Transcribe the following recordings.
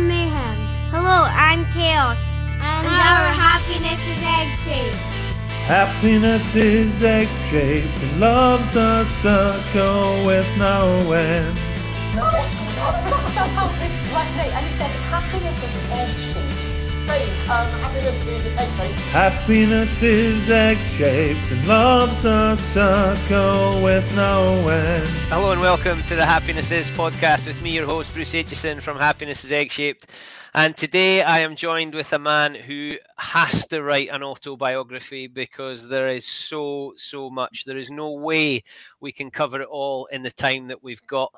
Hello, I'm Mayhem. Hello, I'm Chaos. And, And our happiness is egg shaped. Happiness is egg shaped and love's a circle with no end. No, that's not about this last night. And he said happiness is egg shaped. Um, happiness is egg shaped. Happiness is egg shaped and love's a circle with no end. Hello and welcome to the Happiness Is podcast with me, your host Bruce Aitchison from Happiness is Egg Shaped. And today I am joined with a man who has to write an autobiography because there is so, so much. There is no way we can cover it all in the time that we've got.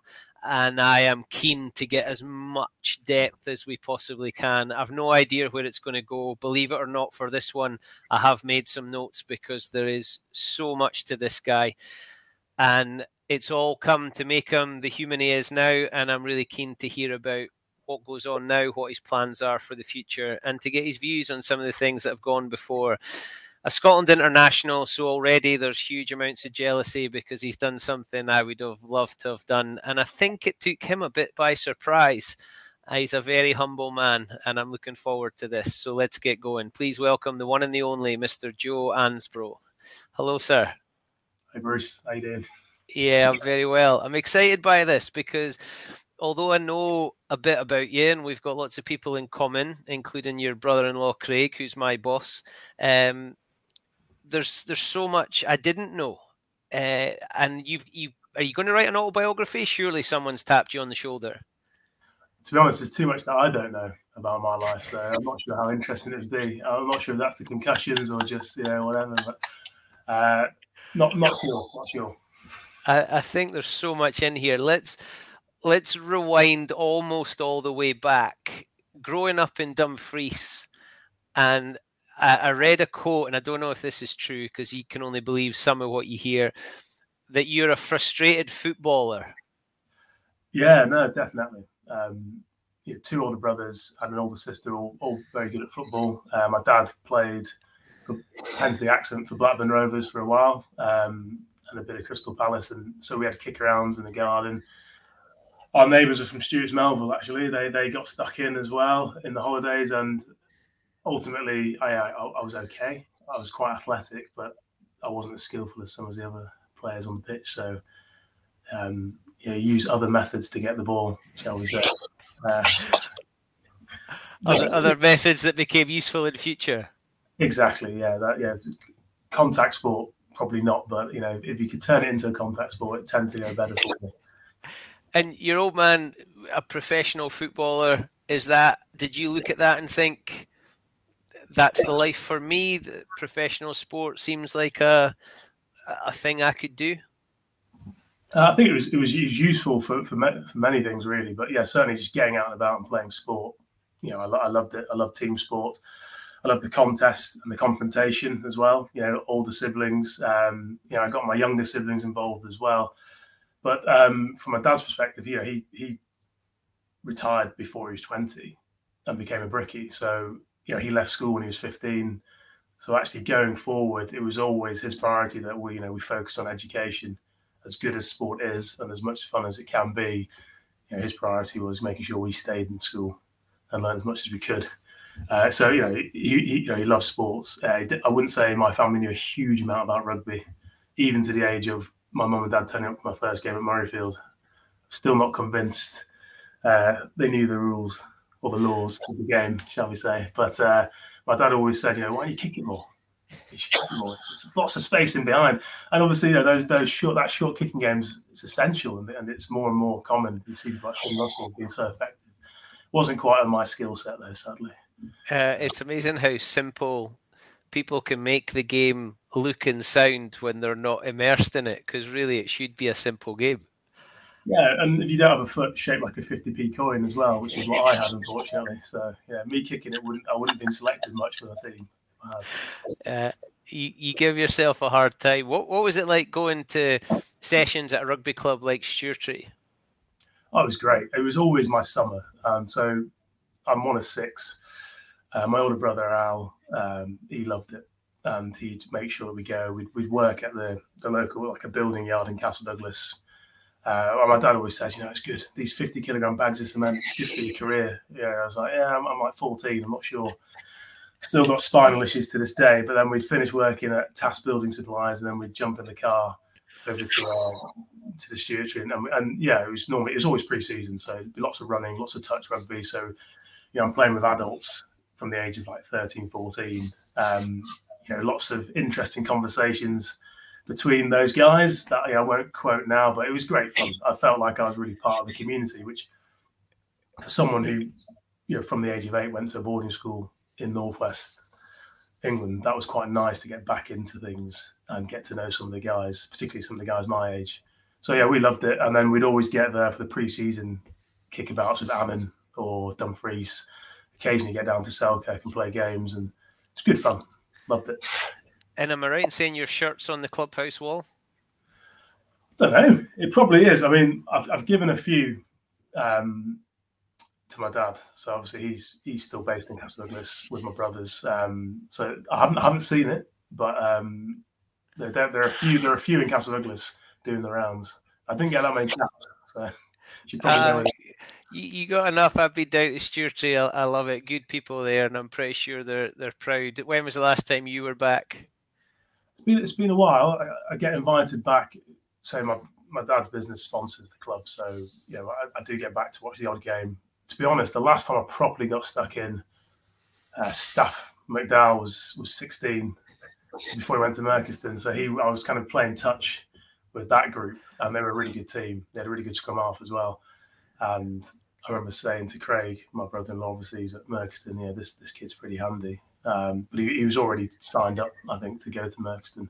And I am keen to get as much depth as we possibly can. I've no idea where it's going to go. Believe it or not, for this one, I have made some notes because there is so much to this guy. And it's all come to make him the human he is now. And I'm really keen to hear about what goes on now, what his plans are for the future, and to get his views on some of the things that have gone before. A Scotland international, so already there's huge amounts of jealousy because he's done something I would have loved to have done. And I think it took him a bit by surprise. He's a very humble man, and I'm looking forward to this. So let's get going. Please welcome the one and the only Mr. Joe Ansbro. Hello, sir. Hi, Bruce. How you doing? Yeah, I'm very well. I'm excited by this because although I know a bit about you, and we've got lots of people in common, including your brother-in-law Craig, who's my boss. Um, there's there's so much I didn't know, uh, and you've you are you going to write an autobiography? Surely someone's tapped you on the shoulder. To be honest, there's too much that I don't know about my life, so I'm not sure how interesting it would be. I'm not sure if that's the concussions or just you know whatever, but uh, not not sure, not sure. I, I think there's so much in here. Let's let's rewind almost all the way back. Growing up in Dumfries, and I, read a quote, and I don't know if this is true because you can only believe some of what you hear. That you're a frustrated footballer. Yeah, no, definitely. Um, yeah, two older brothers and an older sister, all, all very good at football. Uh, my dad played, for, hence the accent, for Blackburn Rovers for a while, um, and a bit of Crystal Palace, and so we had kick arounds in the garden our neighbours are from Stewart's Melville. Actually, they they got stuck in as well in the holidays, and ultimately, I I, I was okay. I was quite athletic, but I wasn't as skillful as some of the other players on the pitch. So, um, yeah, use other methods to get the ball, shall we say? Uh, other, other methods that became useful in the future. Exactly. Yeah. That. Yeah. Contact sport, probably not, but you know, if you could turn it into a contact sport, it tends to go better for me. And your old man, a professional footballer, is that? Did you look at that and think that's the life for me? Professional sport seems like a a thing I could do. Uh, I think it was it was, useful for, for for many things really, but yeah, certainly just getting out and about and playing sport. You know, I, I loved it. I love team sport. I love the contest and the confrontation as well. You know, all the siblings. Um, you know, I got my younger siblings involved as well. But um, from my dad's perspective, you know, he he retired before he was twenty and became a brickie. So you know, he left school when he was fifteen. So actually, going forward, it was always his priority that we, you know, we focus on education. As good as sport is, and as much fun as it can be, you know, his priority was making sure we stayed in school and learned as much as we could. Uh, so you know, he, he, you know, he loves sports. Uh, I wouldn't say my family knew a huge amount about rugby, even to the age of my mum and dad turning up for my first game at Murrayfield. Still not convinced uh, they knew the rules or the laws of the game, shall we say? But uh, my dad always said, you know, why don't you kick it more? You kick it more. It's, lots of space in behind, and obviously, you know, those those short that short kicking games, it's essential, and, and it's more and more common. You see, like Russell being so effective. Wasn't quite on my skill set though, sadly. Uh, it's amazing how simple people can make the game look and sound when they're not immersed in it, because really it should be a simple game. Yeah, and if you don't have a foot shaped like a 50p coin as well, which is what I had, unfortunately. So yeah, me kicking it wouldn't I wouldn't have been selected much for the team. Uh, you, you give yourself a hard time. What what was it like going to sessions at a rugby club like Stewartry? Oh, it was great. It was always my summer. Um, so I'm one of six. Uh, my older brother Al, um, he loved it, and he'd make sure we go. We'd, we'd work at the the local like a building yard in Castle Douglas. Uh, my dad always says, you know, it's good. These 50 kilogram bags of cement, it's good for your career. Yeah, I was like, yeah, I'm, I'm like 14. I'm not sure. Still got spinal issues to this day. But then we'd finish working at Task Building Supplies, and then we'd jump in the car over to uh, to the Stewartry, and, and, yeah, it was normally it was always pre-season, so lots of running, lots of touch rugby. So, you know, I'm playing with adults from the age of like 13, 14. Um, you know, lots of interesting conversations between those guys that I won't quote now, but it was great fun. I felt like I was really part of the community, which for someone who, you know, from the age of eight went to a boarding school in Northwest England, that was quite nice to get back into things and get to know some of the guys, particularly some of the guys my age. So yeah, we loved it. And then we'd always get there for the pre-season kickabouts with Annan or Dumfries. Occasionally get down to Selkirk and play games, and it's good fun. Loved it. And am I right in saying your shirt's on the clubhouse wall? I don't know. It probably is. I mean, I've, I've given a few um, to my dad. So obviously he's he's still based in Castle Douglas with my brothers. Um, so I haven't I haven't seen it, but um, there, there, there, are a few there are a few in Castle Douglas doing the rounds. I didn't get that many caps, so you uh, you, you got enough. I've been down to Stewartry. I, I love it. Good people there, and I'm pretty sure they're they're proud. When was the last time you were back? It's been it's been a while. I, I get invited back. So my my dad's business sponsors the club, so know I, I, do get back to watch the odd game. To be honest, the last time I properly got stuck in, uh, McDowell was was 16 before he went to Merchiston. So he I was kind of playing touch with that group, and they were a really good team. They had a really good scrum half as well. And I remember saying to Craig, my brother-in-law, obviously he's at Merchiston, yeah, this this kid's pretty handy. Um, but he, he, was already signed up, I think, to go to Merchiston,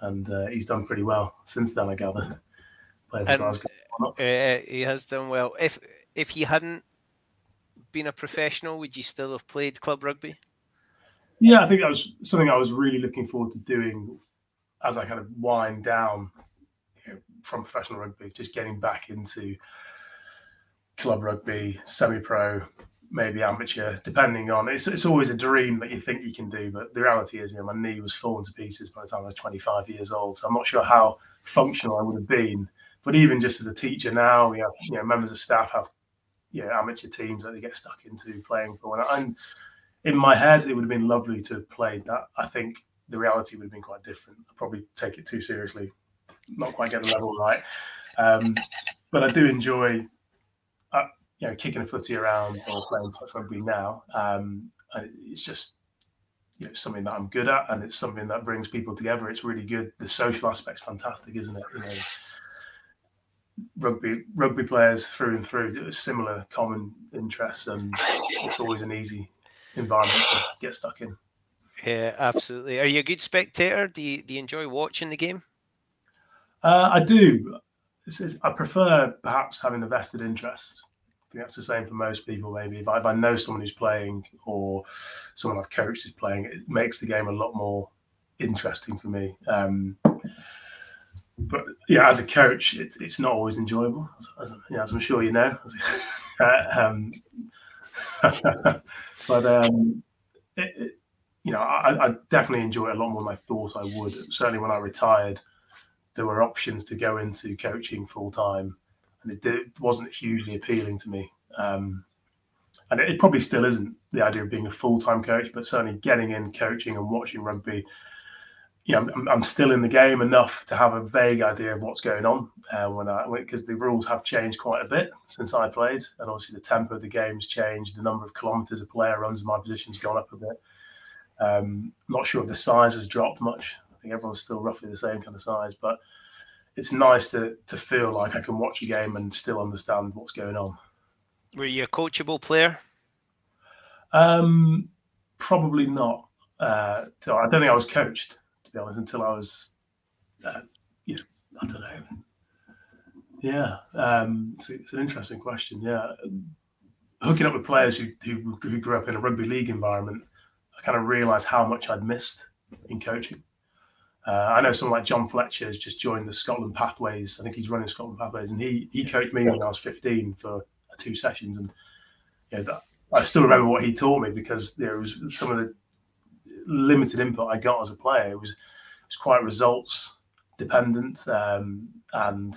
and uh, he's done pretty well since then. I gather. And, uh, he has done well. If if he hadn't been a professional, would you still have played club rugby? Yeah, I think that was something I was really looking forward to doing as I kind of wind down you know, from professional rugby, just getting back into club rugby, semi-pro, maybe amateur, depending on it's it's always a dream that you think you can do, but the reality is, you know, my knee was falling to pieces by the time I was 25 years old, so I'm not sure how functional I would have been. But even just as a teacher now, we have you know members of staff have you know amateur teams that they get stuck into playing for, and in my head it would have been lovely to have played that. I think the reality would have been quite different. I'd probably take it too seriously, not quite get the level right. Um, but I do enjoy you know, kicking a footy around or playing touch rugby now. Um, it's just you know something that I'm good at, and it's something that brings people together. It's really good. The social aspect's fantastic, isn't it? You know, rugby rugby players through and through, similar common interests, and it's always an easy environment to get stuck in. Yeah, absolutely. Are you a good spectator? Do you do you enjoy watching the game? Uh, I do is, I prefer perhaps having a vested interest. Think that's the same for most people. Maybe if I, if I know someone who's playing or someone I've coached is playing, it makes the game a lot more interesting for me. Um, but yeah, as a coach, it's it's not always enjoyable, as, as I'm sure you know. um, but um, it, it, you know, I, I, definitely enjoy it a lot more than I thought I would. Certainly, when I retired, there were options to go into coaching full time, and it, wasn't hugely appealing to me. Um, and it, it, probably still isn't the idea of being a full time coach, but certainly getting in coaching and watching rugby you know, I'm, I'm, still in the game enough to have a vague idea of what's going on uh, when I because the rules have changed quite a bit since I played, and obviously the tempo of the game's changed. The number of kilometres a player runs in my position's gone up a bit. Um, not sure if the size has dropped much. I think everyone's still roughly the same kind of size, but it's nice to to feel like I can watch a game and still understand what's going on. Were you a coachable player? Um, probably not. Uh, I don't think I was coached to be honest, until I was, uh, you know, I don't know. Yeah, um, it's, it's, an interesting question. Yeah, hooking up with players who, who, who grew up in a rugby league environment, I kind of realised how much I'd missed in coaching. Uh, I know someone like John Fletcher has just joined the Scotland Pathways. I think he's running Scotland Pathways, and he he coached me when I was 15 for two sessions, and yeah, that, I still remember what he taught me because there was some of the limited input I got as a player. It was it was quite results dependent, um, and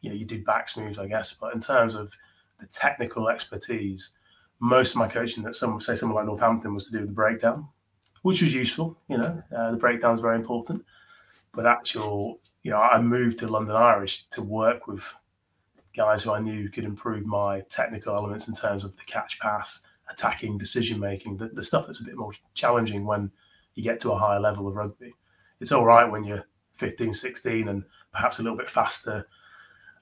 you know you do backs moves, I guess. But in terms of the technical expertise, most of my coaching that some say someone like Northampton was to do with the breakdown, which was useful. You know, uh, the breakdown is very important. But actual, you know, I moved to London Irish to work with guys who I knew could improve my technical elements in terms of the catch pass, attacking, decision making, the, the stuff that's a bit more challenging when you get to a higher level of rugby. It's all right when you're 15, 16 and perhaps a little bit faster,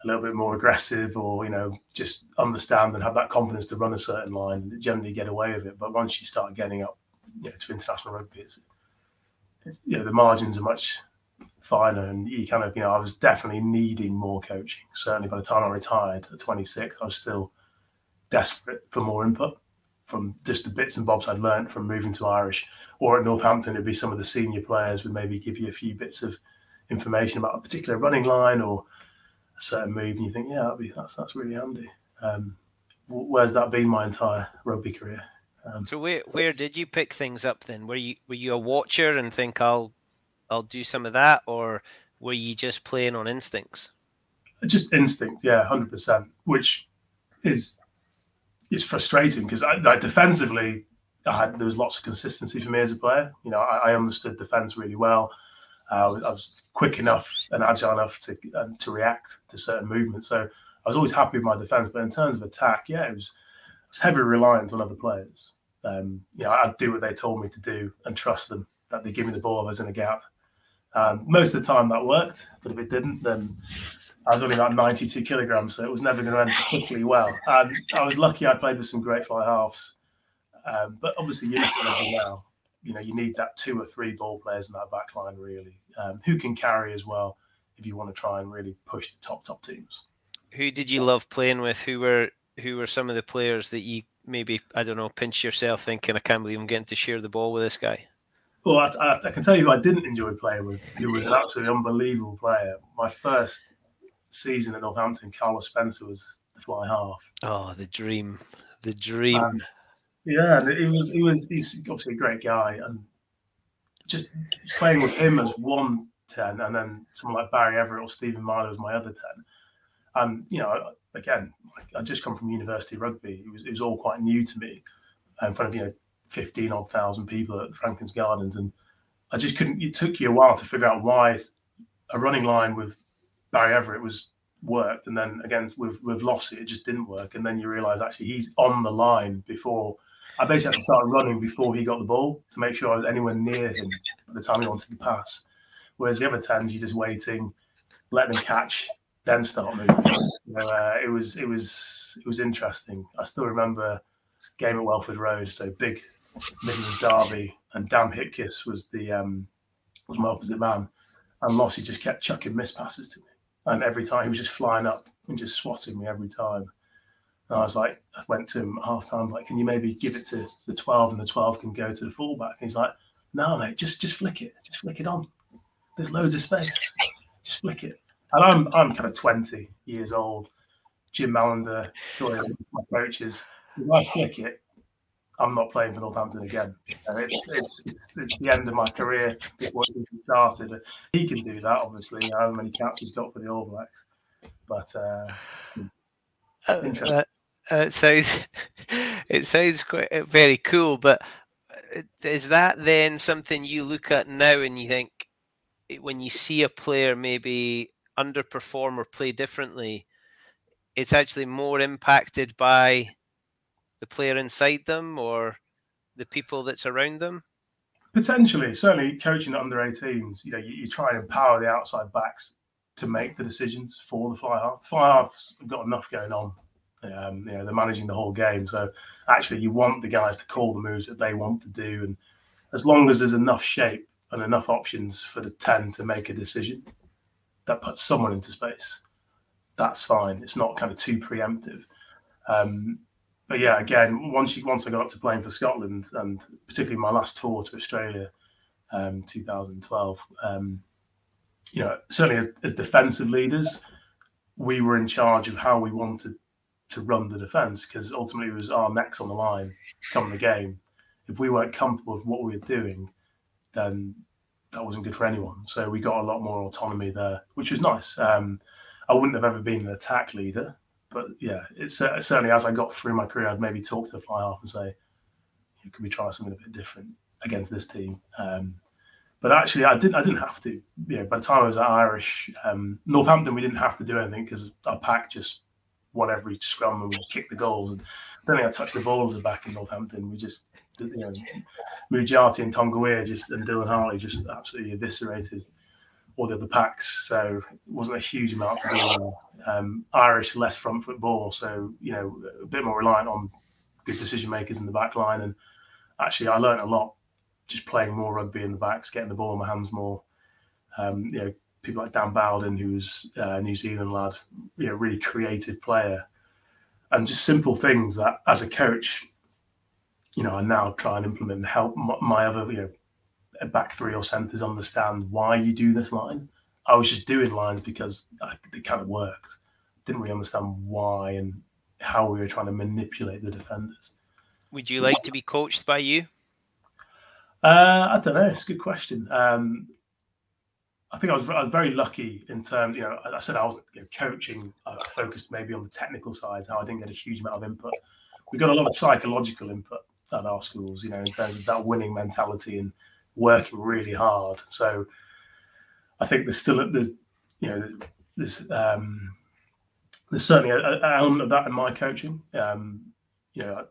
a little bit more aggressive, or you know, just understand and have that confidence to run a certain line and generally get away with it. But once you start getting up you know, to international rugby, it's, it's you know the margins are much finer, and you kind of you know I was definitely needing more coaching. Certainly by the time I retired at 26, I was still desperate for more input from just the bits and bobs I'd learned from moving to Irish, or at Northampton, it'd be some of the senior players would maybe give you a few bits of information about a particular running line or a certain move, and you think, yeah, be, that's that's really handy. Um, where's that been my entire rugby career? Um, so where where did you pick things up then? Were you were you a watcher and think I'll I'll do some of that, or were you just playing on instincts? Just instinct, yeah, hundred percent. Which is it's frustrating because I, I, defensively, I had, there was lots of consistency for me as a player. You know, I, I understood defense really well. Uh, I was quick enough and agile enough to um, to react to certain movements. So I was always happy with my defense. But in terms of attack, yeah, it was, it was heavily reliant on other players. Um, you know, I'd do what they told me to do and trust them that they give me the ball if I was in a gap. Um, most of the time that worked, but if it didn't, then I was only about 92 kilograms, so it was never going to end particularly well. And I was lucky I played with some great fly halves. Um, but obviously, you look at it now, you know, you need that two or three ball players in that back line, really, um, who can carry as well if you want to try and really push the top, top teams. Who did you love playing with? Who were who were some of the players that you maybe, I don't know, pinch yourself thinking, I can't believe I'm getting to share the ball with this guy? Well, I, I, I can tell you who I didn't enjoy playing with, He was an absolutely unbelievable player. My first season at Northampton, Carlos Spencer was the fly half. Oh, the dream, the dream. Um, yeah, he was he was he's obviously a great guy, and just playing with him as one ten, and then someone like Barry Everitt or Stephen Myler was my other ten. And you know, again, I just come from university rugby. It was it was all quite new to me, in front of you know fifteen odd thousand people at Franklin's Gardens, and I just couldn't. It took you a while to figure out why a running line with Barry Everitt was worked, and then again with with Lossy it just didn't work, and then you realise actually he's on the line before. I basically had to start running before he got the ball to make sure I was anywhere near him at the time he wanted to pass. Whereas the other tens, you're just waiting, let them catch, then start moving. uh, it was it was it was interesting. I still remember game at Welford Road, so big Midlands derby, and Dan Hipkiss was the um, was my opposite man, and Lossy just kept chucking miss passes to me And every time he was just flying up and just swatting me every time. And I was like, I went to him at half time, like, can you maybe give it to the 12 and the 12 can go to the fullback? And he's like, no, mate, just just flick it. Just flick it on. There's loads of space. Just flick it. And I'm I'm kind of 20 years old. Jim Mallinder, my coaches. If I flick it, I'm not playing for Northampton again. it's, it's, it's, it's, the end of my career before it's even started. He can do that, obviously, how many caps he's got for the All Blacks. But uh, uh, interesting. Uh, uh, it sounds it sounds quite uh, very cool, but uh, is that then something you look at now and you think when you see a player maybe underperform or play differently, it's actually more impacted by the player inside them or the people that's around them? Potentially, certainly coaching under 18s, you know, you, you try and empower the outside backs to make the decisions for the fly half. Fly half's got enough going on. Um, you know, they're managing the whole game. So actually, you want the guys to call the moves that they want to do. And as long as there's enough shape and enough options for the 10 to make a decision that puts someone into space, that's fine. It's not kind of too preemptive. Um, but yeah, again, once you once I got up to playing for Scotland, and particularly my last tour to Australia, um, 2012, um, you know, certainly as, as, defensive leaders, we were in charge of how we wanted to run the defence because ultimately it was our necks on the line come the game. If we weren't comfortable with what we were doing, then that wasn't good for anyone. So we got a lot more autonomy there, which was nice. Um, I wouldn't have ever been an attack leader but yeah, it's uh, certainly as I got through my career, I'd maybe talk to the fly half and say, "Could we try something a bit different against this team?" Um, but actually, I didn't. I didn't have to. You know, by the time I was at Irish, um, Northampton, we didn't have to do anything because our pack just won every scrum and we kicked the goals. And I don't think I touched the ball balls back in Northampton. We just, you know, Mujati and Tonga just and Dylan Hartley just absolutely eviscerated all the other packs. So it wasn't a huge amount to do. Um, Irish less front football, so you know a bit more reliant on good decision makers in the back line. And actually, I learned a lot just playing more rugby in the backs, getting the ball in my hands more. Um, you know, people like Dan Bowden, who's a New Zealand lad, you know, really creative player, and just simple things that as a coach, you know, I now try and implement and help my, other you know back three or centres understand why you do this line. I was just doing lines because it kind of worked. Didn't really understand why and how we were trying to manipulate the defenders. Would you like to be coached by you? Uh, I don't know. It's a good question. Um, I think I was, I was, very lucky in terms, you know, I said I was you know, coaching. I focused maybe on the technical side, how I didn't get a huge amount of input. We got a lot of psychological input at our schools, you know, in terms of that winning mentality and working really hard. So I think there's still there's you know there's um, there's certainly an element of that in my coaching. Um, you know,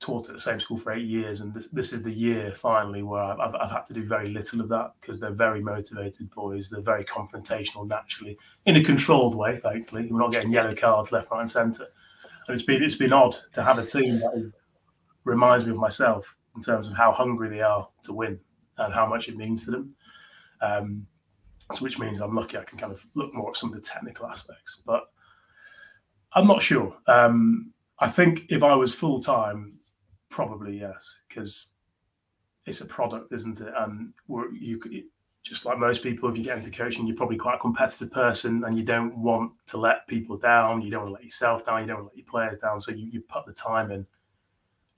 taught at the same school for eight years, and this, this is the year finally where I've, I've, had to do very little of that because they're very motivated boys. They're very confrontational naturally, in a controlled way. Thankfully, we're not getting yellow cards left, right, and centre. And it's been it's been odd to have a team that reminds me of myself in terms of how hungry they are to win and how much it means to them. Um, so which means I'm lucky I can kind of look more at some of the technical aspects, but I'm not sure. Um, I think if I was full time, probably yes, because it's a product, isn't it? And you just like most people, if you get into coaching, you're probably quite a competitive person, and you don't want to let people down. You don't want to let yourself down. You don't want to let your players down. So you, you put the time in,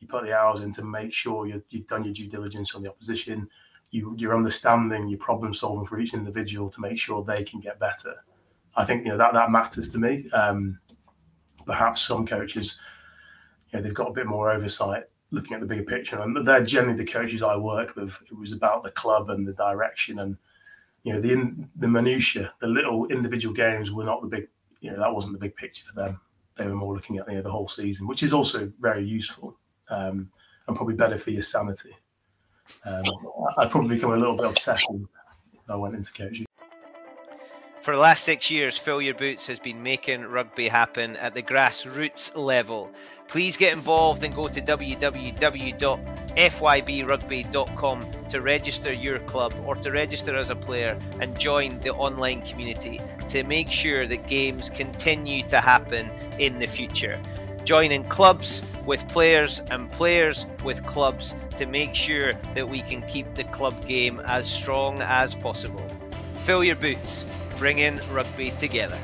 you put the hours in to make sure you have done your due diligence on the opposition you, you're understanding your problem solving for each individual to make sure they can get better. I think you know that that matters to me. Um, perhaps some coaches, you know, they've got a bit more oversight, looking at the bigger picture, and they're generally the coaches I worked with. It was about the club and the direction, and you know, the in, the minutia, the little individual games were not the big. You know, that wasn't the big picture for them. They were more looking at you know, the whole season, which is also very useful um, and probably better for your sanity. Um, I'd probably become a little bit obsessive if I went into coaching. For the last six years, Fill Your Boots has been making rugby happen at the grassroots level. Please get involved and go to www.fybrugby.com to register your club or to register as a player and join the online community to make sure that games continue to happen in the future. Join in clubs with players and players with clubs to make sure that we can keep the club game as strong as possible. Fill your boots bringing rugby together.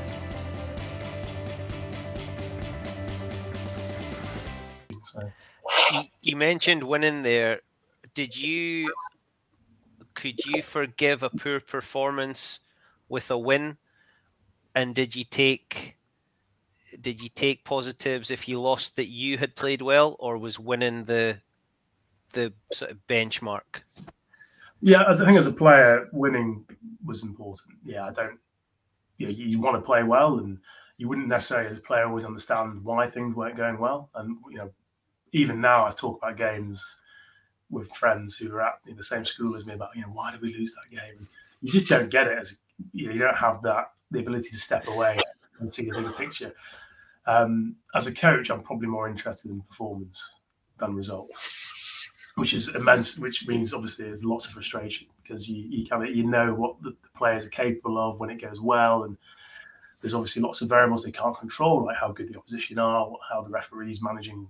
You, you mentioned winning there. Did you could you forgive a poor performance with a win? And did you take did you take positives if you lost that you had played well, or was winning the the sort of benchmark? Yeah, as I think as a player, winning was important. Yeah, I don't you, know, you want to play well, and you wouldn't necessarily, as a player, always understand why things weren't going well. And you know, even now, I talk about games with friends who are at the same school as me about you know why did we lose that game? You just don't get it as you, know, you don't have that the ability to step away and see the bigger picture. Um, as a coach, I'm probably more interested in performance than results, which is immense. Which means obviously there's lots of frustration because you, you kind of you know what the, the, players are capable of when it goes well, and there's obviously lots of variables they can't control, like how good the opposition are, how the referees managing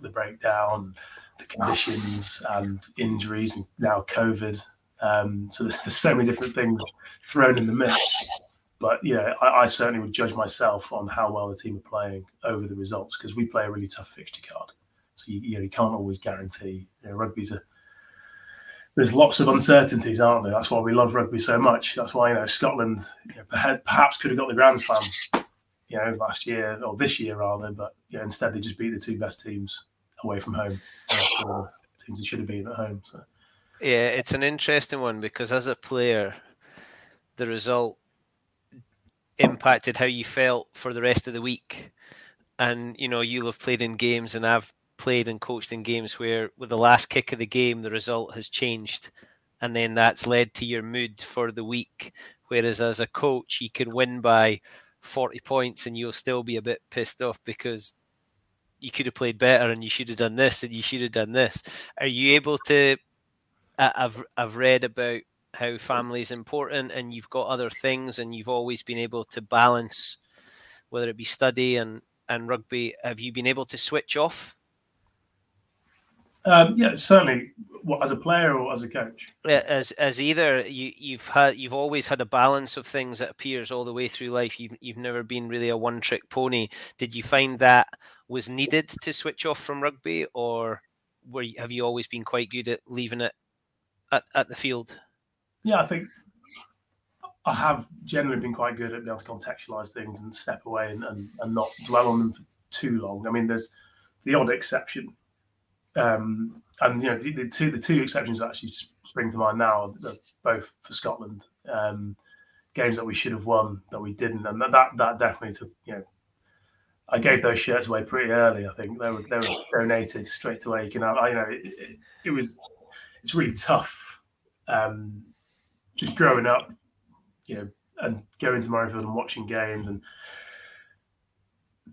the breakdown, the conditions, and injuries, and now COVID. Um, so there's, there's, so many different things thrown in the mix. But yeah, I, I, certainly would judge myself on how well the team are playing over the results because we play a really tough fixture card. So you, you, know, you can't always guarantee. You know, rugby's a there's lots of uncertainties, aren't there? That's why we love rugby so much. That's why you know Scotland you know, perhaps could have got the Grand Slam, you know, last year or this year rather, but yeah, instead they just beat the two best teams away from home. Teams they should have been at home. So. Yeah, it's an interesting one because as a player, the result impacted how you felt for the rest of the week. And you know, you'll have played in games, and I've played and coached in games where with the last kick of the game the result has changed. And then that's led to your mood for the week. Whereas as a coach you can win by 40 points and you'll still be a bit pissed off because you could have played better and you should have done this and you should have done this. Are you able to i've i've read about how family is important and you've got other things and you've always been able to balance whether it be study and and rugby have you been able to switch off um, yeah, certainly. What, as a player or as a coach? As as either you you've had you've always had a balance of things that appears all the way through life. You've you've never been really a one trick pony. Did you find that was needed to switch off from rugby, or were you, have you always been quite good at leaving it at, at the field? Yeah, I think I have generally been quite good at being able to contextualize things and step away and, and, and not dwell on them for too long. I mean, there's the odd exception um, and you know the, the, two the two exceptions that actually spring to mind now both for Scotland um, games that we should have won that we didn't, and that that definitely took you know. I gave those shirts away pretty early. I think they were they were donated straight away. You I, you know, it, it, it, was it's really tough. Um, just growing up, you know, and going to Murrayfield and watching games and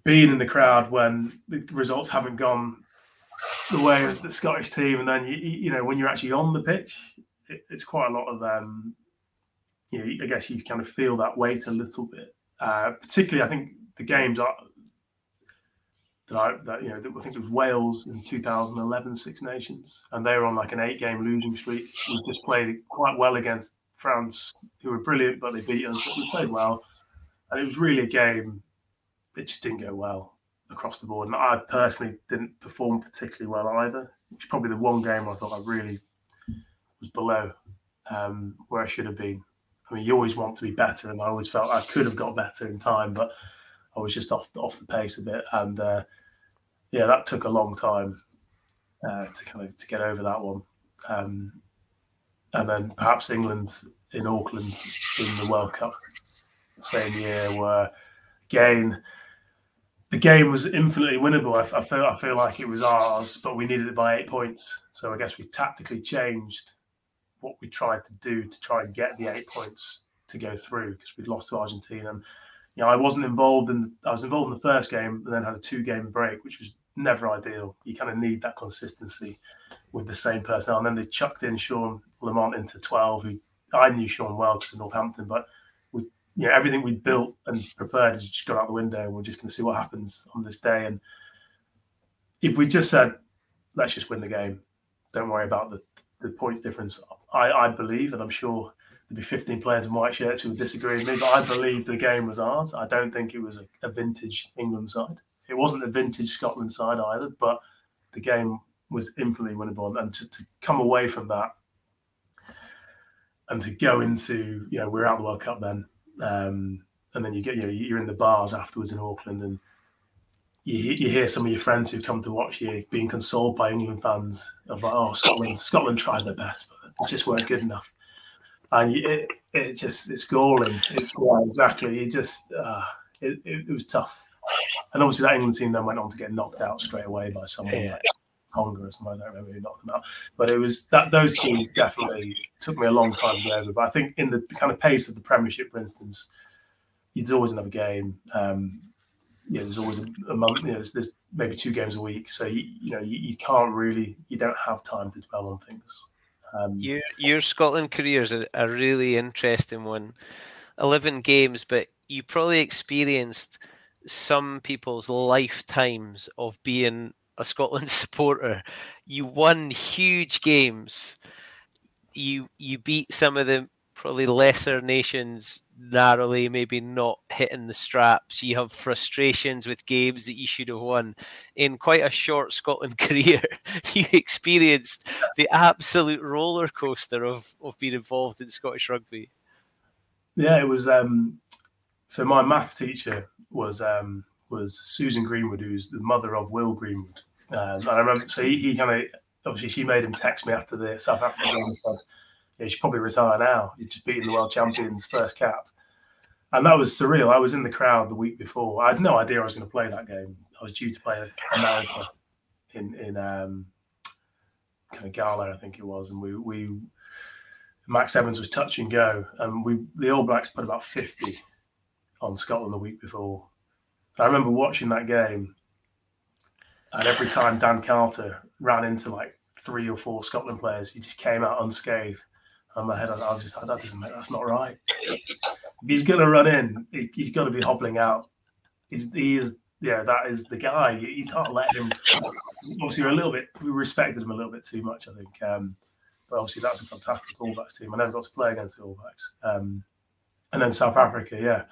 being in the crowd when the results haven't gone the way of the Scottish team, and then you, you know when you're actually on the pitch, it, it's quite a lot of um, you know I guess you kind of feel that weight a little bit. Uh, particularly, I think the games are that I that you know I think it was Wales in 2011 Six Nations, and they were on like an eight-game losing streak. We just played quite well against France, who were brilliant, but they beat us. But we played well, and it was really a game that just didn't go well across the board. And I personally didn't perform particularly well either. It's probably the one game I thought I really was below um, where I should have been. I mean, you always want to be better, and I always felt I could have got better in time, but I was just off off the pace a bit. And uh, yeah, that took a long time uh, to kind of to get over that one. Um, and then perhaps England in Auckland in the World Cup the same year, where again the game was infinitely winnable. I, I, feel I feel like it was ours, but we needed it by eight points. So I guess we tactically changed what we tried to do to try and get the eight points to go through because we'd lost to Argentina. And, you know, I wasn't involved in. I was involved in the first game, and then had a two-game break, which was never ideal. You kind of need that consistency with the same personnel. And then they chucked in Sean Lamont into 12, who I knew Sean well because of Northampton, but you know, everything we built and prepared has just gone out the window. We're just going to see what happens on this day. And if we just said, let's just win the game, don't worry about the, the point difference, I, I believe, and I'm sure there'd be 15 players in white shirts who would disagree with me, but I believe the game was ours. I don't think it was a, a vintage England side. It wasn't a vintage Scotland side either, but the game was infinitely winnable. And to, to come away from that and to go into, you know, we're out of the World Cup then, um, and then you get, you know, you're in the bars afterwards in Auckland, and you, you hear some of your friends who've come to watch you being consoled by England fans of like, oh, Scotland, Scotland tried their best, but it just weren't good enough. And it, it just, it's galling. It's yeah, exactly. It just, uh, it, it, it was tough and obviously that England team then went on to get knocked out straight away by someone yeah. like Tonga or something. I don't remember who knocked them out. But it was that those two definitely took me a long time to get over. But I think in the kind of pace of the Premiership, for instance, there's always another game. Um, yeah, there's always a, a month. You know, there's, there's, maybe two games a week, so you, you know you, you, can't really, you don't have time to dwell on things. Um, your your Scotland career is a, a really interesting one. Eleven games, but you probably experienced some people's lifetimes of being a Scotland supporter. You won huge games. You you beat some of the probably lesser nations narrowly, maybe not hitting the straps. You have frustrations with games that you should have won. In quite a short Scotland career, you experienced the absolute roller coaster of, of being involved in Scottish rugby. Yeah, it was. Um, so my maths teacher was um, was Susan Greenwood, who's the mother of Will Greenwood. Um, and I remember, so he, he kind of obviously she made him text me after the South Africa game and said, "Yeah, should probably retire now. You're just beating the world champions first cap." And that was surreal. I was in the crowd the week before. I had no idea I was going to play that game. I was due to play America in in um, kind of gala, I think it was, and we we Max Evans was touch and go, and we the All Blacks put about fifty on Scotland the week before. I remember watching that game, and every time Dan Carter ran into like three or four Scotland players, he just came out unscathed. And my head, I was just like, that doesn't make that's not right. If he's going to run in, he, has got to be hobbling out. He's, he is, yeah, that is the guy. You, you, can't let him. Obviously, we're a little bit, we respected him a little bit too much, I think. Um, but obviously, that's a fantastic All Blacks team. I never got to play against the All Blacks. Um, and then South Africa, yeah,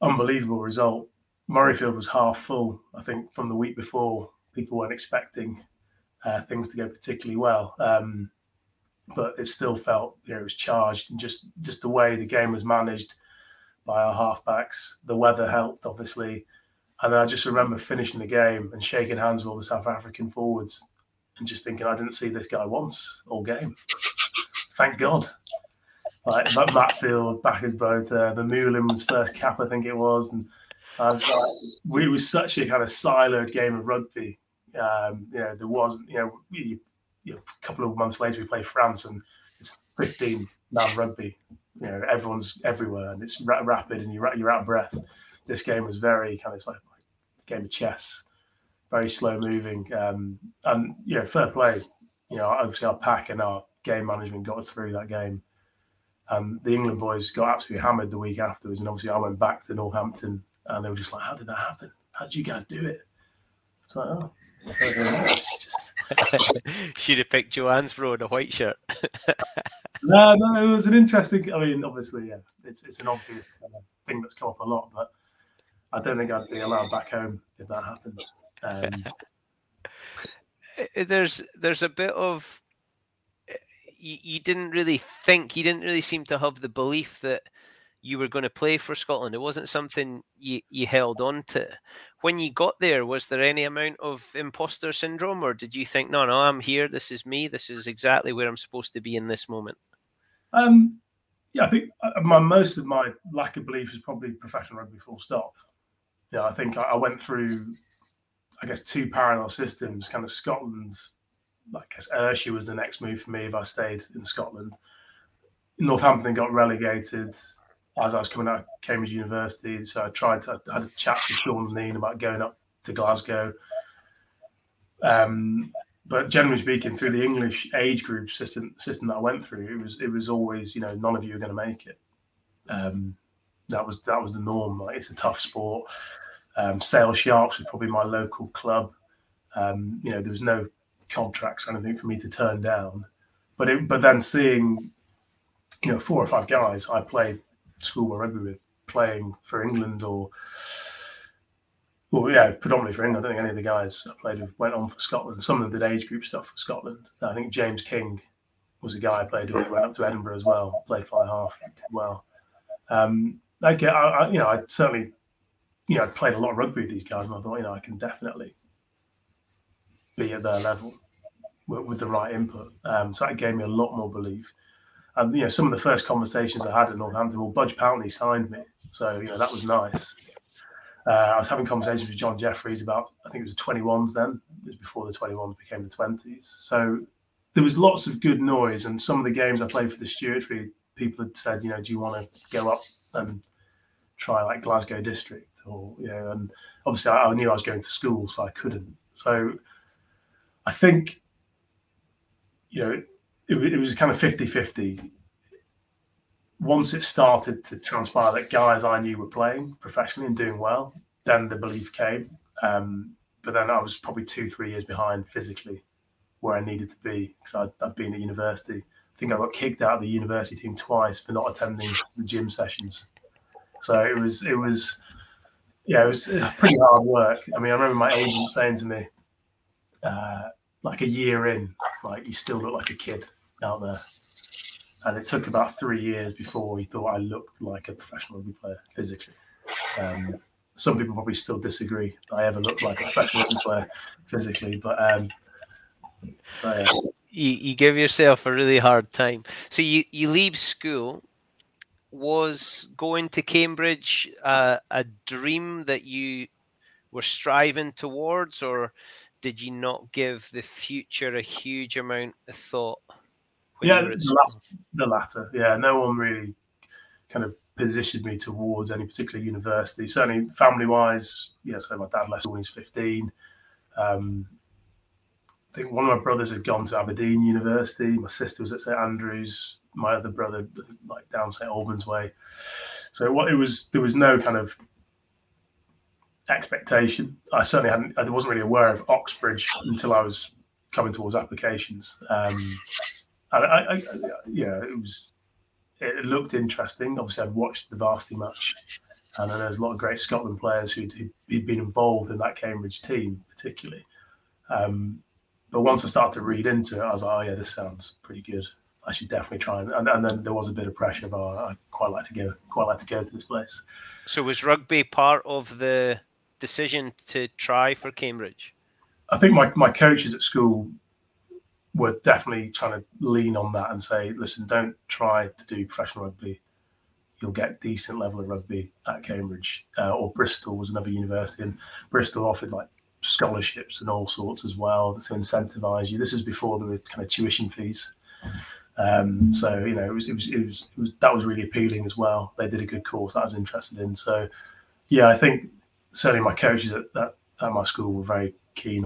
unbelievable result. Murrayfield was half full. I think from the week before, people weren't expecting uh, things to go particularly well, um, but it still felt you know it was charged, and just just the way the game was managed by our halfbacks. The weather helped, obviously, and I just remember finishing the game and shaking hands with all the South African forwards, and just thinking, I didn't see this guy once all game. Thank God like Matfield, Bakkers-Botha, the Moulin's first cap, I think it was, and like, we was such a kind of siloed game of rugby. Um, you know, there wasn't, you know, you, you know, a couple of months later we play France and it's 15 man rugby. You know, everyone's everywhere and it's ra- rapid and you're you're out of breath. This game was very kind of like a game of chess, very slow moving, um, and you know, fair play. You know, obviously our pack and our game management got us through that game. And the England boys got absolutely hammered the week afterwards. And obviously, I went back to Northampton and they were just like, How did that happen? How did you guys do it? It's like, Oh, Should have picked Joe Ansbro in a white shirt. no, no, it was an interesting. I mean, obviously, yeah, it's it's an obvious uh, thing that's come up a lot, but I don't think I'd be allowed back home if that happened. Um, there's there's a bit of you, you didn't really think, you didn't really seem to have the belief that you were going to play for Scotland. It wasn't something you, you held on to. When you got there, was there any amount of imposter syndrome, or did you think, no, no, I'm here, this is me, this is exactly where I'm supposed to be in this moment? Um, yeah, I think uh, my most of my lack of belief is probably professional rugby full stop. Yeah, I think I, I went through, I guess, two parallel systems, kind of Scotland's I guess Ayrshire was the next move for me if I stayed in Scotland. Northampton got relegated. As I was coming out of Cambridge University. So I tried to, I had a chat with Sean Lineen about going up to Glasgow. Um, but generally speaking, through the English age group system system that I went through, it was it was always you know none of you are going to make it. Um, that was that was the norm. Like it's a tough sport. Um, Sale Sharks was probably my local club. Um, you know there was no contracts or anything for me to turn down. But it, but then seeing you know four or five guys I played school rugby with playing for England or well, yeah, predominantly for England. I don't think any of the guys I played with went on for Scotland. Some of them did age group stuff for Scotland. I think James King was a guy I played with. Went up to Edinburgh as well, played fly half well. Um, I I, I, you know, I certainly, you know, I played a lot of rugby with these guys, and I thought, you know, I can definitely be at their level with, with the right input. Um, so that gave me a lot more belief. And you know, some of the first conversations I had at Northampton, well, Budge Pountney signed me, so you know that was nice. Uh, I was having conversations with John Jeffries about, I think it was the 21s then, it was before the 21s became the 20s. So there was lots of good noise. And some of the games I played for the Stewartry, people had said, you know, do you want to go up and try like Glasgow District? Or, you know, and obviously I, I knew I was going to school, so I couldn't. So I think, you know, it, it was kind of 50 50 once it started to transpire that guys I knew were playing professionally and doing well, then the belief came. Um, but then I was probably two, three years behind physically where I needed to be because I'd, I'd, been at university. I think I got kicked out of the university team twice for not attending the gym sessions. So it was, it was, yeah, it was pretty hard work. I mean, I remember my agent saying to me, uh, like a year in, like you still look like a kid out there and it took about three years before he thought I looked like a professional rugby player physically. Um, some people probably still disagree that I ever looked like a professional rugby player physically, but, um, but yeah. you, you give yourself a really hard time. So you, you leave school. Was going to Cambridge uh, a dream that you were striving towards, or did you not give the future a huge amount of thought? Yeah, the latter, the latter. Yeah, no one really kind of positioned me towards any particular university. Certainly, family wise, yeah. So my dad left when he was fifteen. Um, I think one of my brothers had gone to Aberdeen University. My sister was at St Andrews. My other brother, like down St Albans way. So what it was, there was no kind of expectation. I certainly hadn't. I wasn't really aware of Oxbridge until I was coming towards applications. Um, I, I, I, yeah, it was. It looked interesting. Obviously, I'd watched the varsity match, and then there's a lot of great Scotland players who'd, who'd been involved in that Cambridge team, particularly. Um, but once I started to read into it, I was like, oh yeah, this sounds pretty good. I should definitely try. And, and, and then there was a bit of pressure, but oh, I quite like to go, quite like to go to this place. So was rugby part of the decision to try for Cambridge? I think my, my coaches at school were definitely trying to lean on that and say, listen, don't try to do professional rugby. You'll get decent level of rugby at Cambridge uh, or Bristol was another university, and Bristol offered like scholarships and all sorts as well to incentivize you. This is before there were kind of tuition fees. Um, so you know, it was, it was, it was, it was, that was really appealing as well. They did a good course that I was interested in. So, yeah, I think certainly my coaches at, at, at my school were very keen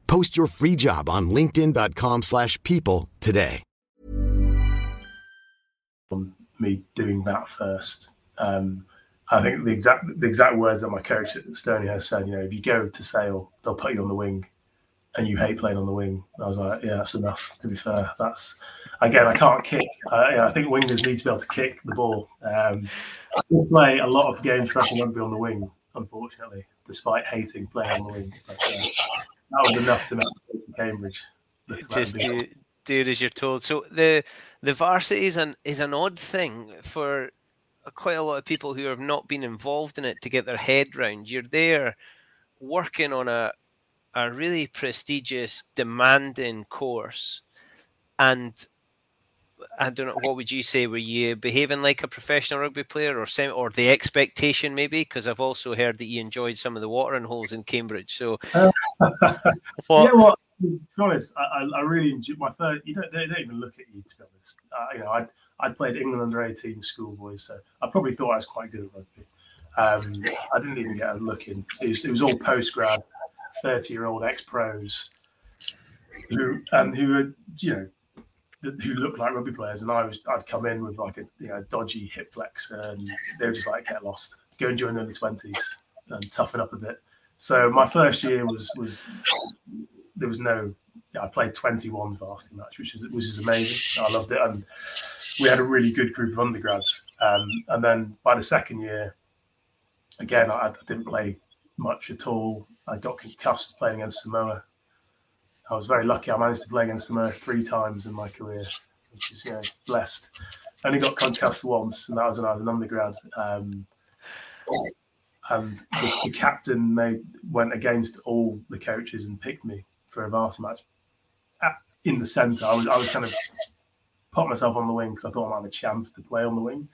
Post your free job on linkedin.com slash people today. Me doing that first. Um, I think the exact the exact words that my coach at Stonyhurst said, you know, if you go to Sale, they'll put you on the wing, and you hate playing on the wing. I was like, yeah, that's enough. To be fair, that's again, I can't kick. Uh, I think wingers need to be able to kick the ball. Um, I play a lot of games for rugby on the wing, unfortunately, despite hating playing on the wing. But, uh, that was enough to make Cambridge. Just do, do it as you're told. So the the varsity is an is an odd thing for quite a lot of people who have not been involved in it to get their head round. You're there working on a a really prestigious, demanding course, and I don't know what would you say. Were you behaving like a professional rugby player, or sem- or the expectation maybe? Because I've also heard that you enjoyed some of the watering holes in Cambridge. So, uh, what, yeah, well, to be honest, I, I really enjoyed my third. You don't, they don't even look at you to be honest. Uh, you know, I I played England under 18 schoolboys, so I probably thought I was quite good at rugby. Um, I didn't even get a look in. It was, it was all post grad, 30 year old ex pros who and who were you know who looked like rugby players, and I was I'd come in with like a you know dodgy hip flex, and they were just like get lost, go and join the under twenties and toughen up a bit. So my first year was was there was no. Yeah, I played 21 varsity match, which is which is amazing. I loved it, and we had a really good group of undergrads. Um, and then by the second year, again, I, I didn't play much at all. I got concussed playing against Samoa I was very lucky. I managed to play against Samoa three times in my career, which is blessed. Only got concussed once, and that was when I was an undergrad. Um, and the, the, captain made went against all the coaches and picked me for a varsity match At, in the centre. I was I was kind of put myself on the wing because I thought I might have a chance to play on the wing.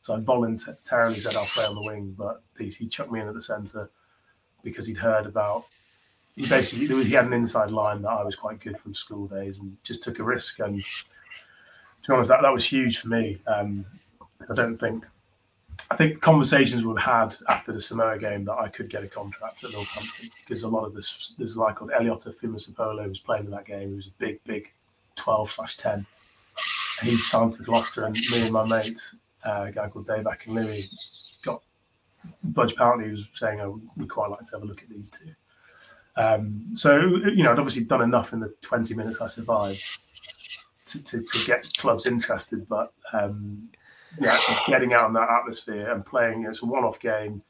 So I voluntarily said I'll play on the wing, but he, he chucked me in at the centre because he'd heard about he basically he had an inside line that I was quite good from school days and just took a risk. And to be honest, that, that was huge for me. Um, I don't think I think conversations were had after the Samoa game that I could get a contract at Northampton because a lot of this there's a guy called Eliota who was playing in that game. He was a big, big 12 slash 10. He signed for Gloucester and me and my mate, uh, a guy called Dave Akinlui, got Budge Pountney was saying, oh, we'd quite like to have a look at these two. Um, so, you know, I'd obviously done enough in the 20 minutes I survived to, to, to get clubs interested. But um, yeah, actually getting out in that atmosphere and playing, it's a one off game.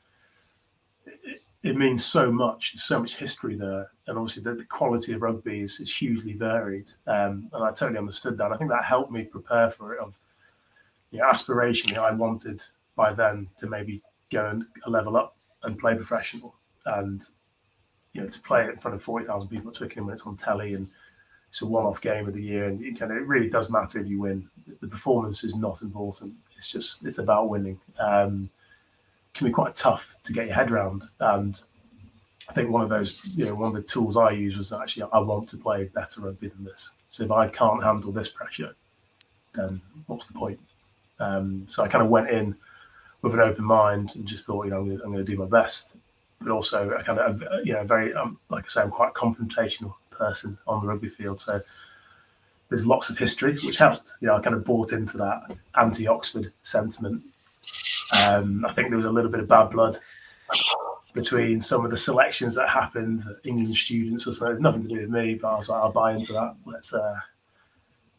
It, it, means so much. There's so much history there. And obviously, the, the quality of rugby is, is hugely varied. Um, and I totally understood that. I think that helped me prepare for it. Of you know, aspirationally, I wanted by then to maybe go and level up and play professional. And you know, to play it in front of 40,000 people at Twickenham when it's on telly and it's a one-off game of the year and it, kind of, it really does matter if you win. The performance is not important. It's just, it's about winning. Um, can be quite tough to get your head around. And I think one of those, you know, one of the tools I use was actually, I want to play better rugby than this. So if I can't handle this pressure, then what's the point? Um, so I kind of went in with an open mind and just thought, you know, I'm going to do my best but also a kind of you know very um, like I say, I'm quite a confrontational person on the rugby field. So there's lots of history, which helped. You know, I kind of bought into that anti-Oxford sentiment. Um, I think there was a little bit of bad blood between some of the selections that happened, England students or something. It's nothing to do with me, but I was like, I'll buy into that. Let's uh,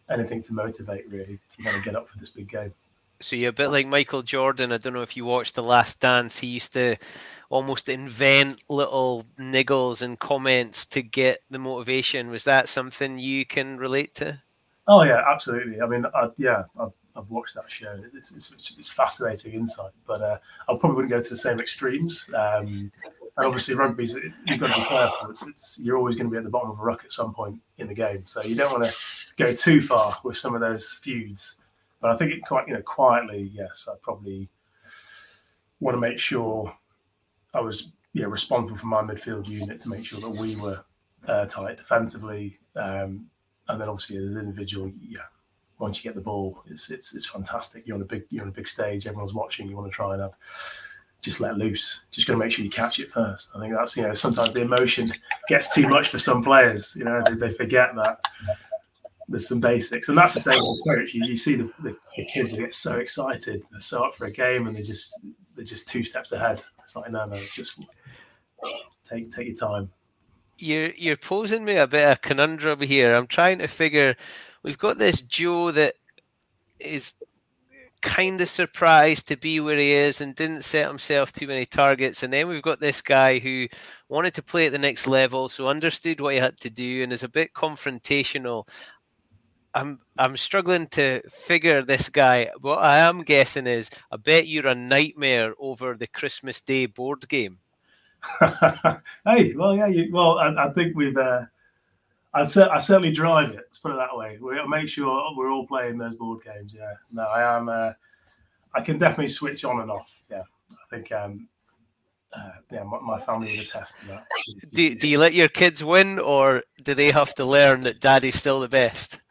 anything to motivate really to kind of get up for this big game. So you're a bit like Michael Jordan. I don't know if you watched The Last Dance. He used to almost invent little niggles and comments to get the motivation. Was that something you can relate to? Oh yeah, absolutely. I mean, I, yeah, I've, I've, watched that show. It's, it's, it's fascinating insight, but uh, I probably wouldn't go to the same extremes. Um, and obviously, rugby's you've got to be careful. It's, it's, you're always going to be at the bottom of a ruck at some point in the game, so you don't want to go too far with some of those feuds. But I think it quite, you know, quietly, yes, I probably want to make sure I was yeah responsible for my midfield unit to make sure that we were uh, tight defensively, um, and then obviously as an individual, yeah. Once you get the ball, it's it's it's fantastic. You're on a big you're on a big stage. Everyone's watching. You want to try and have just let loose. Just going to make sure you catch it first. I think that's you know sometimes the emotion gets too much for some players. You know they, they forget that there's some basics, and that's the same with coach. You, you see the, the, the, kids get so excited, they're so up for a game, and they just they're just two steps ahead. It's like no, no, it's just take take your time. You're you're posing me a bit of conundrum here. I'm trying to figure. We've got this Joe that is kind of surprised to be where he is and didn't set himself too many targets. And then we've got this guy who wanted to play at the next level, so understood what he had to do and is a bit confrontational. I'm I'm struggling to figure this guy. What I am guessing is, I bet you're a nightmare over the Christmas Day board game. hey, well, yeah, you, well, I, I, think we've. Uh, I, I certainly drive it. Let's put it that way. We'll make sure we're all playing those board games. Yeah, no, I am. Uh, I can definitely switch on and off. Yeah, I think. Um, uh, yeah, my, my, family would attest to that. Do, do you let your kids win, or do they have to learn that daddy's still the best?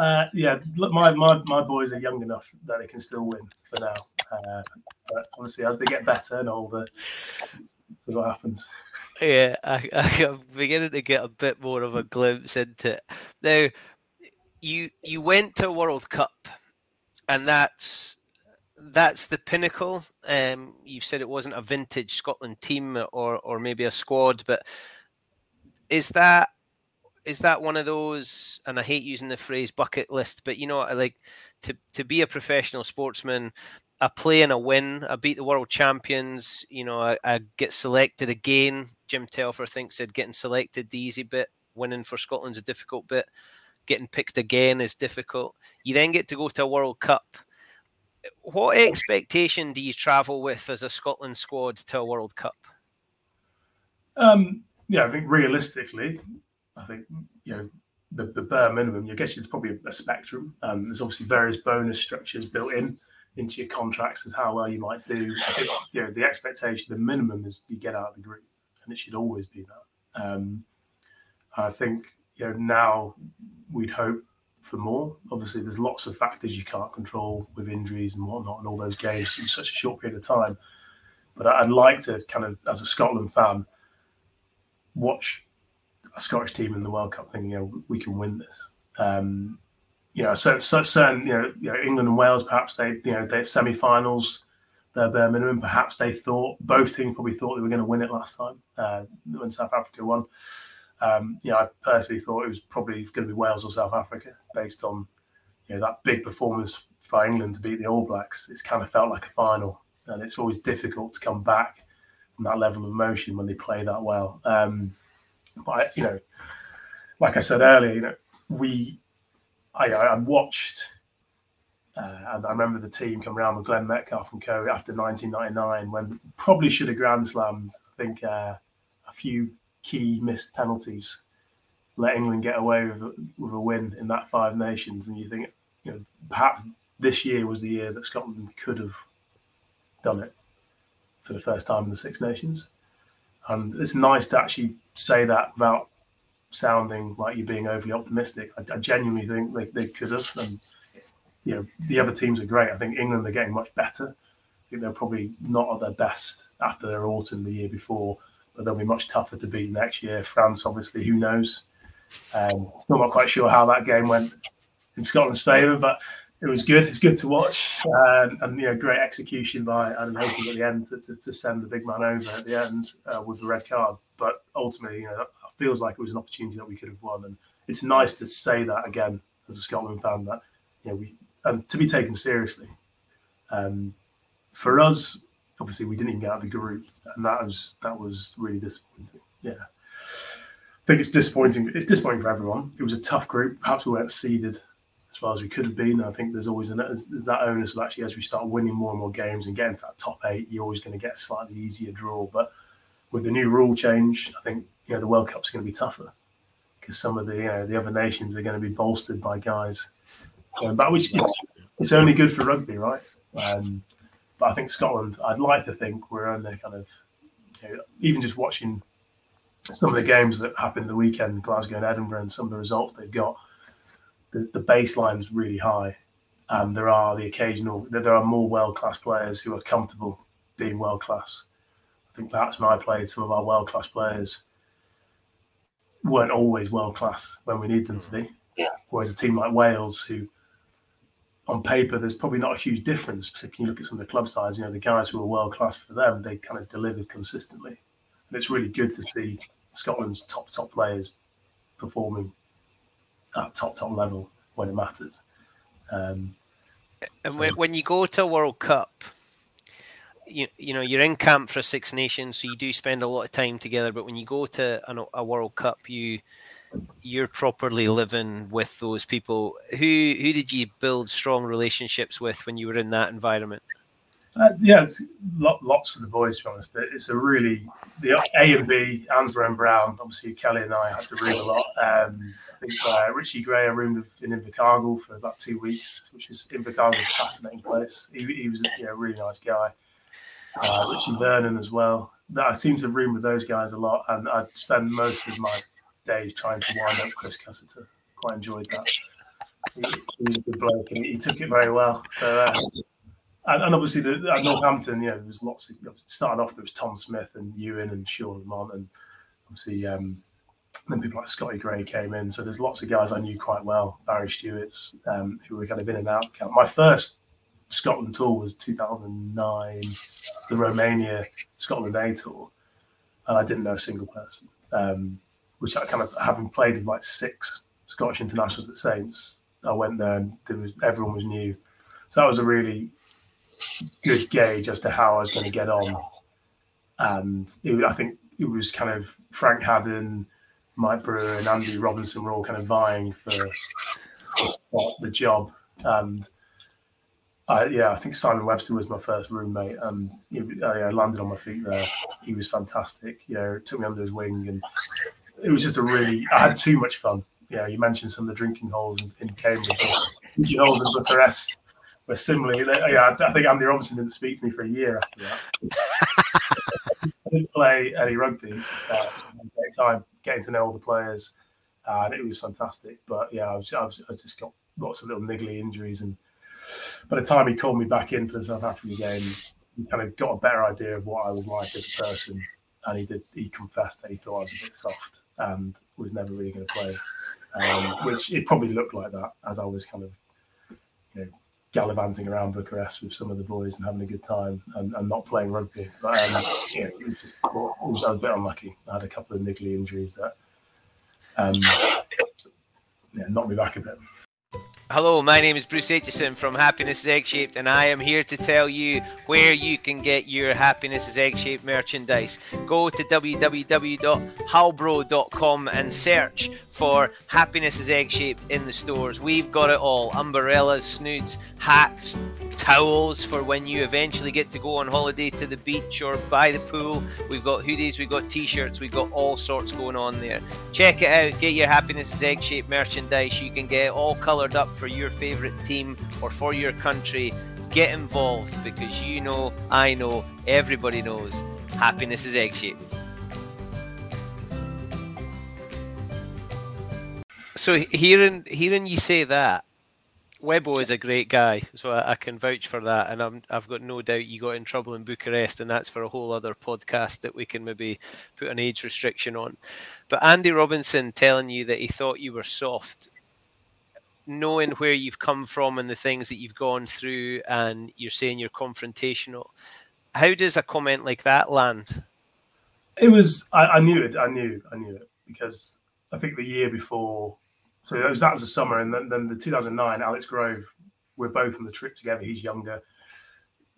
Uh, yeah, my, my my boys are young enough that they can still win for now. Uh, but obviously, as they get better and older, see what happens. Yeah, I, I'm beginning to get a bit more of a glimpse into it. Now, you you went to World Cup, and that's that's the pinnacle. Um, you said it wasn't a vintage Scotland team or or maybe a squad, but is that is that one of those? And I hate using the phrase bucket list, but you know, like to to be a professional sportsman I play and I win. I beat the world champions. You know, I, I get selected again. Jim Telfer thinks that getting selected the easy bit, winning for Scotland's a difficult bit. Getting picked again is difficult. You then get to go to a World Cup. What expectation do you travel with as a Scotland squad to a World Cup? Um, yeah, I think realistically, I think you know the, the bare minimum. I guess it's probably a, spectrum. Um, there's obviously various bonus structures built in into your contracts as how well you might do. I think you know the expectation, the minimum is you get out of the group, and it should always be that. Um, I think you know now we'd hope for more. Obviously, there's lots of factors you can't control with injuries and whatnot, and all those games in such a short period of time. But I'd like to kind of, as a Scotland fan, watch a Scottish team in the World Cup, thinking, you know, we can win this. Um, you know, so, so certain, you know, you know, England and Wales, perhaps they, you know, their semi-finals, their bare minimum. Perhaps they thought both teams probably thought they were going to win it last time uh, when South Africa won. Um, you know, I personally thought it was probably going to be Wales or South Africa based on you know that big performance for England to beat the All Blacks. It's kind of felt like a final, and it's always difficult to come back from that level of emotion when they play that well. Um, I, you know, like I said earlier, you know, we I, I watched, uh, and I remember the team come around with Glenn Metcalfe and co after 1999 when probably should have grand slammed. I think uh, a few key missed penalties let England get away with, with a win in that Five Nations, and you think, you know, perhaps this year was the year that Scotland could have done it for the first time in the Six Nations. And it's nice to actually say that without sounding like you're being overly optimistic. I, I genuinely think they, they could have. And you know, the other teams are great. I think England are getting much better. I think they're probably not at their best after their autumn the year before, but they'll be much tougher to beat next year. France, obviously, who knows? Um, still not quite sure how that game went in Scotland's favour, but it was good. It's good to watch, and, and you know, great execution by Adam Hastings at the end to, to, to, send the big man over at the end uh, with the red card. But ultimately, you know, it feels like it was an opportunity that we could have won. And it's nice to say that again as a Scotland fan that you know we and to be taken seriously. Um, for us, obviously, we didn't even get out of the group, and that was that was really disappointing. Yeah, I think it's disappointing. It's disappointing for everyone. It was a tough group. Perhaps we weren't seeded as we could have been. I think there's always an, that onus of actually as we start winning more and more games and getting to that top eight, you're always going to get a slightly easier draw. But with the new rule change, I think you know the World Cup's going to be tougher because some of the you know, the other nations are going to be bolstered by guys. Um, but which is, it's only good for rugby, right? Um, but I think Scotland, I'd like to think we're only kind of you know, even just watching some of the games that happened the weekend, Glasgow and Edinburgh, and some of the results they've got. The, the baseline is really high, and there are the occasional there are more world class players who are comfortable being world class. I think perhaps when I played, some of our world class players weren't always world class when we need them to be. Yeah. Whereas a team like Wales, who on paper, there's probably not a huge difference. Particularly, when you look at some of the club sides, you know, the guys who are world class for them, they kind of delivered consistently. And it's really good to see Scotland's top, top players performing at top, top level when it matters. Um, and when, when you go to a World Cup, you, you know you're in camp for Six Nations, so you do spend a lot of time together. But when you go to a, a World Cup, you you're properly living with those people. Who who did you build strong relationships with when you were in that environment? Uh, yeah, it's lots of the boys. To be honest, it's a really the A and B, Ansbro and Brown. Obviously, Kelly and I had to room a lot. Um, think uh, Richie Gray, I roomed with in Invercargill for about two weeks, which is Invercargill is a fascinating place. He, he was a really nice guy. Uh, Richie Vernon as well. I seem to room with those guys a lot, and I spend most of my days trying to wind up Chris Cusiter. Quite enjoyed that. He, he was a good bloke, and he took it very well. So. Uh, and, and, obviously the, at Northampton, you know, there was lots of starting off. There was Tom Smith and Euan and Sean Lamont, and obviously um, then people like Scotty Gray came in. So there's lots of guys I knew quite well, Barry Stewart's, um, who were kind of in and out. My first Scotland tour was 2009, the Romania Scotland A tour, and I didn't know a single person. Um, which I kind of having played with like six Scottish internationals at Saints, I went there and there was everyone was new. So that was a really good gauge as to how I was going to get on. And it, I think it was kind of Frank Hadden, Mike Brewer, and Andy Robinson were all kind of vying for the job. And I, yeah, I think Simon Webster was my first roommate, and I landed on my feet there. He was fantastic. You know, took me under his wing, and it was just a really. I had too much fun. You know, you mentioned some of the drinking holes in, in Cambridge, drinking holes in Bucharest were similarly. Yeah, I think Andy Robinson didn't speak to me for a year after that. I didn't play any rugby. Uh, great time getting to know all the players, uh, and it was fantastic. But yeah, I, was, I, was, I just got lots of little niggly injuries, and by the time he called me back in for the South African game, he kind of got a better idea of what I was like as a person, and he did. He confessed that he thought I was a bit soft and was never really going to play, um, which it probably looked like that as I was kind of, you know, gallivanting around Bucharest with some of the boys and having a good time and, and not playing rugby. But um, yeah, it was just I was a bit unlucky. I had a couple of niggly injuries that um, yeah, knocked me back a bit. Hello, my name is Bruce Aitchison from Happiness is Egg Shaped, and I am here to tell you where you can get your Happiness is Egg Shaped merchandise. Go to www.halbro.com and search for Happiness is Egg Shaped in the stores. We've got it all umbrellas, snoods, hats, towels for when you eventually get to go on holiday to the beach or by the pool. We've got hoodies, we've got t shirts, we've got all sorts going on there. Check it out, get your Happiness is Egg Shaped merchandise. You can get all coloured up for your favourite team or for your country. Get involved because you know, I know, everybody knows happiness is egg shaped. So hearing hearing you say that, Webbo is a great guy, so I, I, can vouch for that, and i have got no doubt you got in trouble in Bucharest, and that's for a whole other podcast that we can maybe put an age restriction on. But Andy Robinson telling you that he thought you were soft, knowing where you've come from and the things that you've gone through, and you're saying you're confrontational. How does a comment like that land? It was. I, I knew it. I knew. I knew it because I think the year before so that was, that was the summer, and then, then the 2009 Alex Grove. We're both on the trip together. He's younger.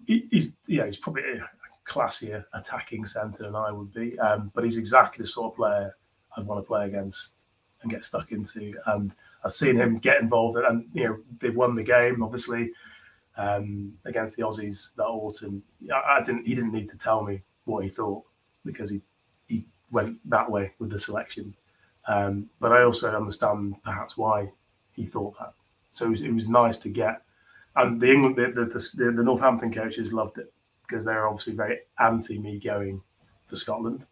He, he's yeah, he's probably a classier attacking centre than I would be, um, but he's exactly the sort of player I'd want to play against and get stuck into. And I've seen him get involved, and you know they won the game obviously um, against the Aussies that autumn. I, I, didn't. He didn't need to tell me what he thought because he he went that way with the selection. Um, but I also understand perhaps why he thought that. So it was, it was nice to get. And the England, the, the, the, the Northampton coaches loved it because they're obviously very anti me going for Scotland.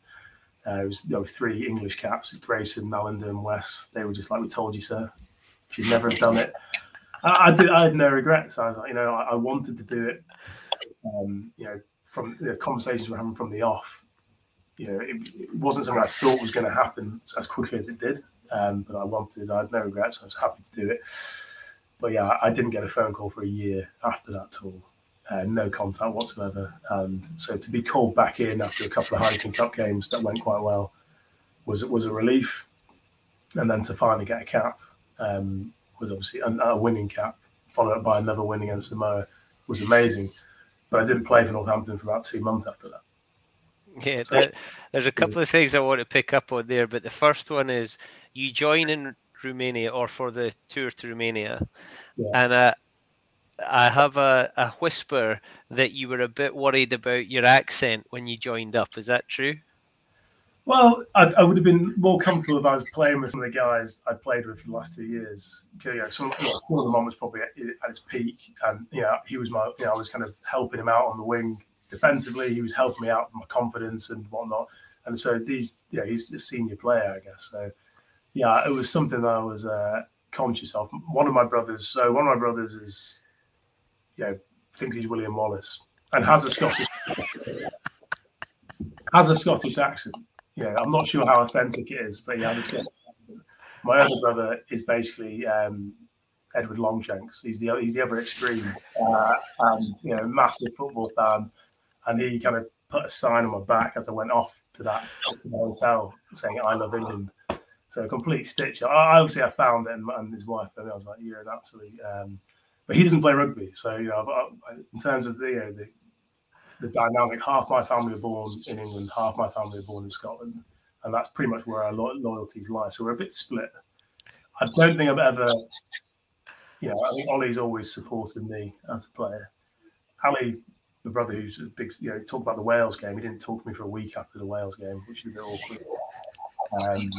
Uh, it was three English caps: Grayson, Mallinder, and West. They were just like, "We told you, so. You'd never have done it." I, I, did. I had no regrets. I was like, you know, I, I wanted to do it. Um, you know, from the conversations we're having from the off, you know, it, it, wasn't something I thought was going to happen as quickly as it did. Um, but I wanted, I had no regrets. I was happy to do it. but yeah, I didn't get a phone call for a year after that tour. Uh, no contact whatsoever. And so to be called back in after a couple of Heineken Cup games that went quite well was was a relief. And then to finally get a cap um, was obviously a, a winning cap, followed up by another win against Samoa, was amazing. But I didn't play for Northampton for about two months after that. Yeah, there, there's a couple of things I want to pick up on there, but the first one is you join in Romania or for the tour to Romania, yeah. and uh, I have a, a whisper that you were a bit worried about your accent when you joined up. Is that true? Well, I, I, would have been more comfortable if I was playing with some of the guys I played with for the last two years. You know, some, you know, one of them was probably at, at its peak, and you know, he was my, you know, I was kind of helping him out on the wing defensively. He was helping me out with my confidence and whatnot. And so these, yeah, he's a senior player, I guess. So yeah, it was something that I was uh, conscious of. One of my brothers, so one of my brothers is, you know, thinks he's William Wallace and has a Scottish has a Scottish accent. Yeah, I'm not sure how authentic it is, but accent. My other brother is basically um, Edward Longshanks. He's the he's the other extreme, uh, and you know, massive football fan. And he kind of put a sign on my back as I went off to that hotel saying "I love England." So a complete stitch. I, obviously, I found and, and his wife, and I was like, "You're an absolute." Um, but he doesn't play rugby, so you know. But in terms of the, you know, the the dynamic, half my family are born in England, half my family are born in Scotland, and that's pretty much where our lo- loyalties lie. So we're a bit split. I don't think I've ever, you know, I think Ollie's always supported me as a player. Ali, the brother who's a big, you know, talk about the Wales game. He didn't talk to me for a week after the Wales game, which is a bit awkward. Um,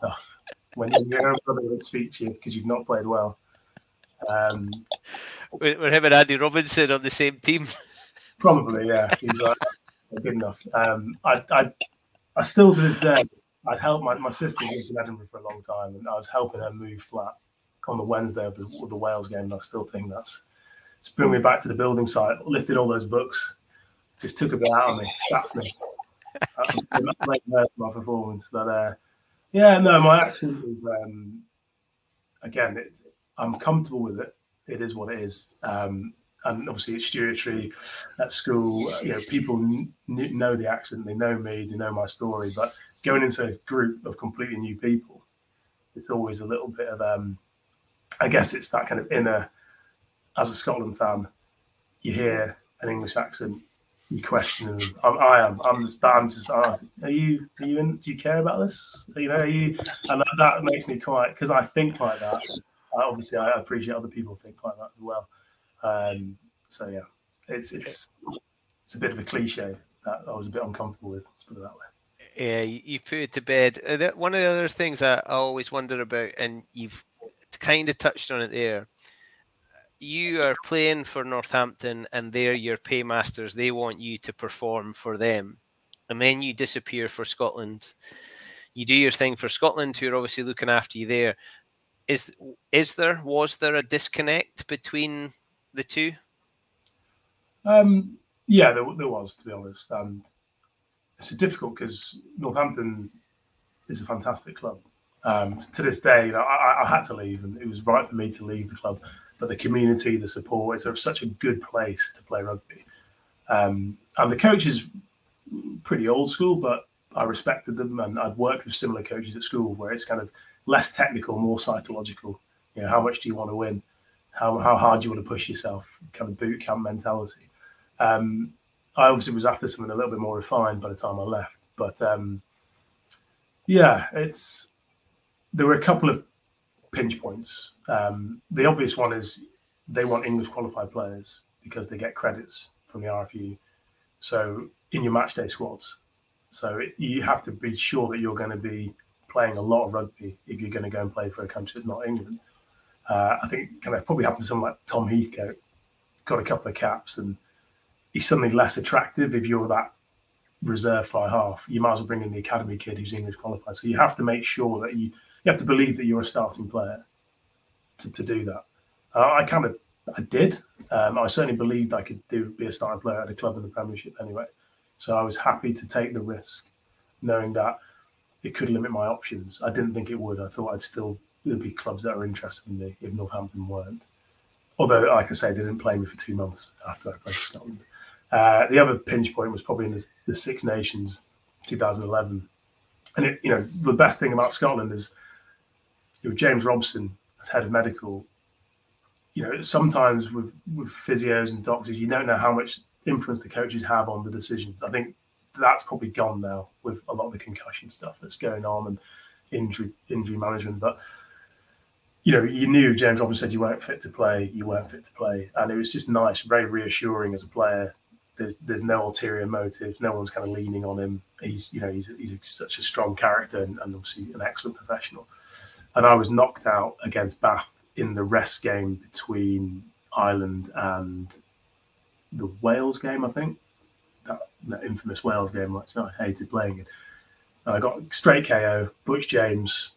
tough when your brother would speak to you because you've not played well. Um, we're, him and Andy Robinson on the same team. Probably, yeah. He's like, good enough. Um, I, I, I still to this day, I'd help my, my sister lived in Edinburgh for a long time, and I was helping her move flat on the Wednesday of the, of the Wales game. And I still think that's it's bring me back to the building site. Lifted all those books, just took a bit out of me, sacked me. my performance, but uh, yeah, no, my accent is um, again, it, I'm comfortable with it. It is what it is. Um, and obviously, it's Stewartry at school. You know, people n- know the accent, they know me, they know my story. But going into a group of completely new people, it's always a little bit of, um, I guess, it's that kind of inner. As a Scotland fan, you hear an English accent, you question them. I'm, I am. I'm just. I'm just. Are you? Are you? In, do you care about this? You know. Are you? And that, that makes me quite because I think like that. Obviously, I appreciate other people think like that as well. Um, so yeah, it's it's it's a bit of a cliche that I was a bit uncomfortable with. Let's put it that way. Yeah, you put it to bed. Uh, one of the other things I, I always wonder about, and you've kind of touched on it there you are playing for Northampton and they're your paymasters. They want you to perform for them. And then you disappear for Scotland. You do your thing for Scotland, who are obviously looking after you there. Is is there was there a disconnect between the two? Um, yeah, there, there was, to be honest. And it's difficult because Northampton is a fantastic club. Um, to this day, you know, I, I, had to leave, and it was right for me to leave the club but the community, the support, it's such a good place to play rugby. Um, and the coach is pretty old school, but I respected them, and I'd worked with similar coaches at school where it's kind of less technical, more psychological. You know, how much do you want to win? How how hard do you want to push yourself? Kind of boot camp mentality. Um, I obviously was after something a little bit more refined by the time I left, but um, yeah, it's there were a couple of pinch points. Um, the obvious one is they want English qualified players because they get credits from the RFU. So in your matchday squads, so it, you have to be sure that you're going to be playing a lot of rugby if you're going to go and play for a country that's not England. Uh, I think kind of probably happened to someone like Tom Heathcote, got a couple of caps, and he's suddenly less attractive if you're that reserve fly half. You might as well bring in the academy kid who's English qualified. So you have to make sure that you you have to believe that you're a starting player to, to do that. Uh, I kind of I did. Um, I certainly believed I could do be a starting player at a club in the Premiership anyway. So I was happy to take the risk, knowing that it could limit my options. I didn't think it would. I thought I'd still there'd be clubs that are interested in me if Northampton weren't. Although, like I say, they didn't play me for two months after I played Scotland. Uh, the other pinch point was probably in the, the Six Nations 2011. And, it, you know, the best thing about Scotland is with James Robson as head of medical, you know, sometimes with, with physios and doctors, you don't know how much influence the coaches have on the decision. I think that's probably gone now with a lot of the concussion stuff that's going on and injury injury management. But you know, you knew James Robinson said you weren't fit to play, you weren't fit to play, and it was just nice, very reassuring as a player. There's, there's no ulterior motives. No one's kind of leaning on him. He's you know he's he's such a strong character and, and obviously an excellent professional. And I was knocked out against Bath in the rest game between Ireland and the Wales game, I think that, that infamous Wales game, which I hated playing it. And I got straight KO, Butch James,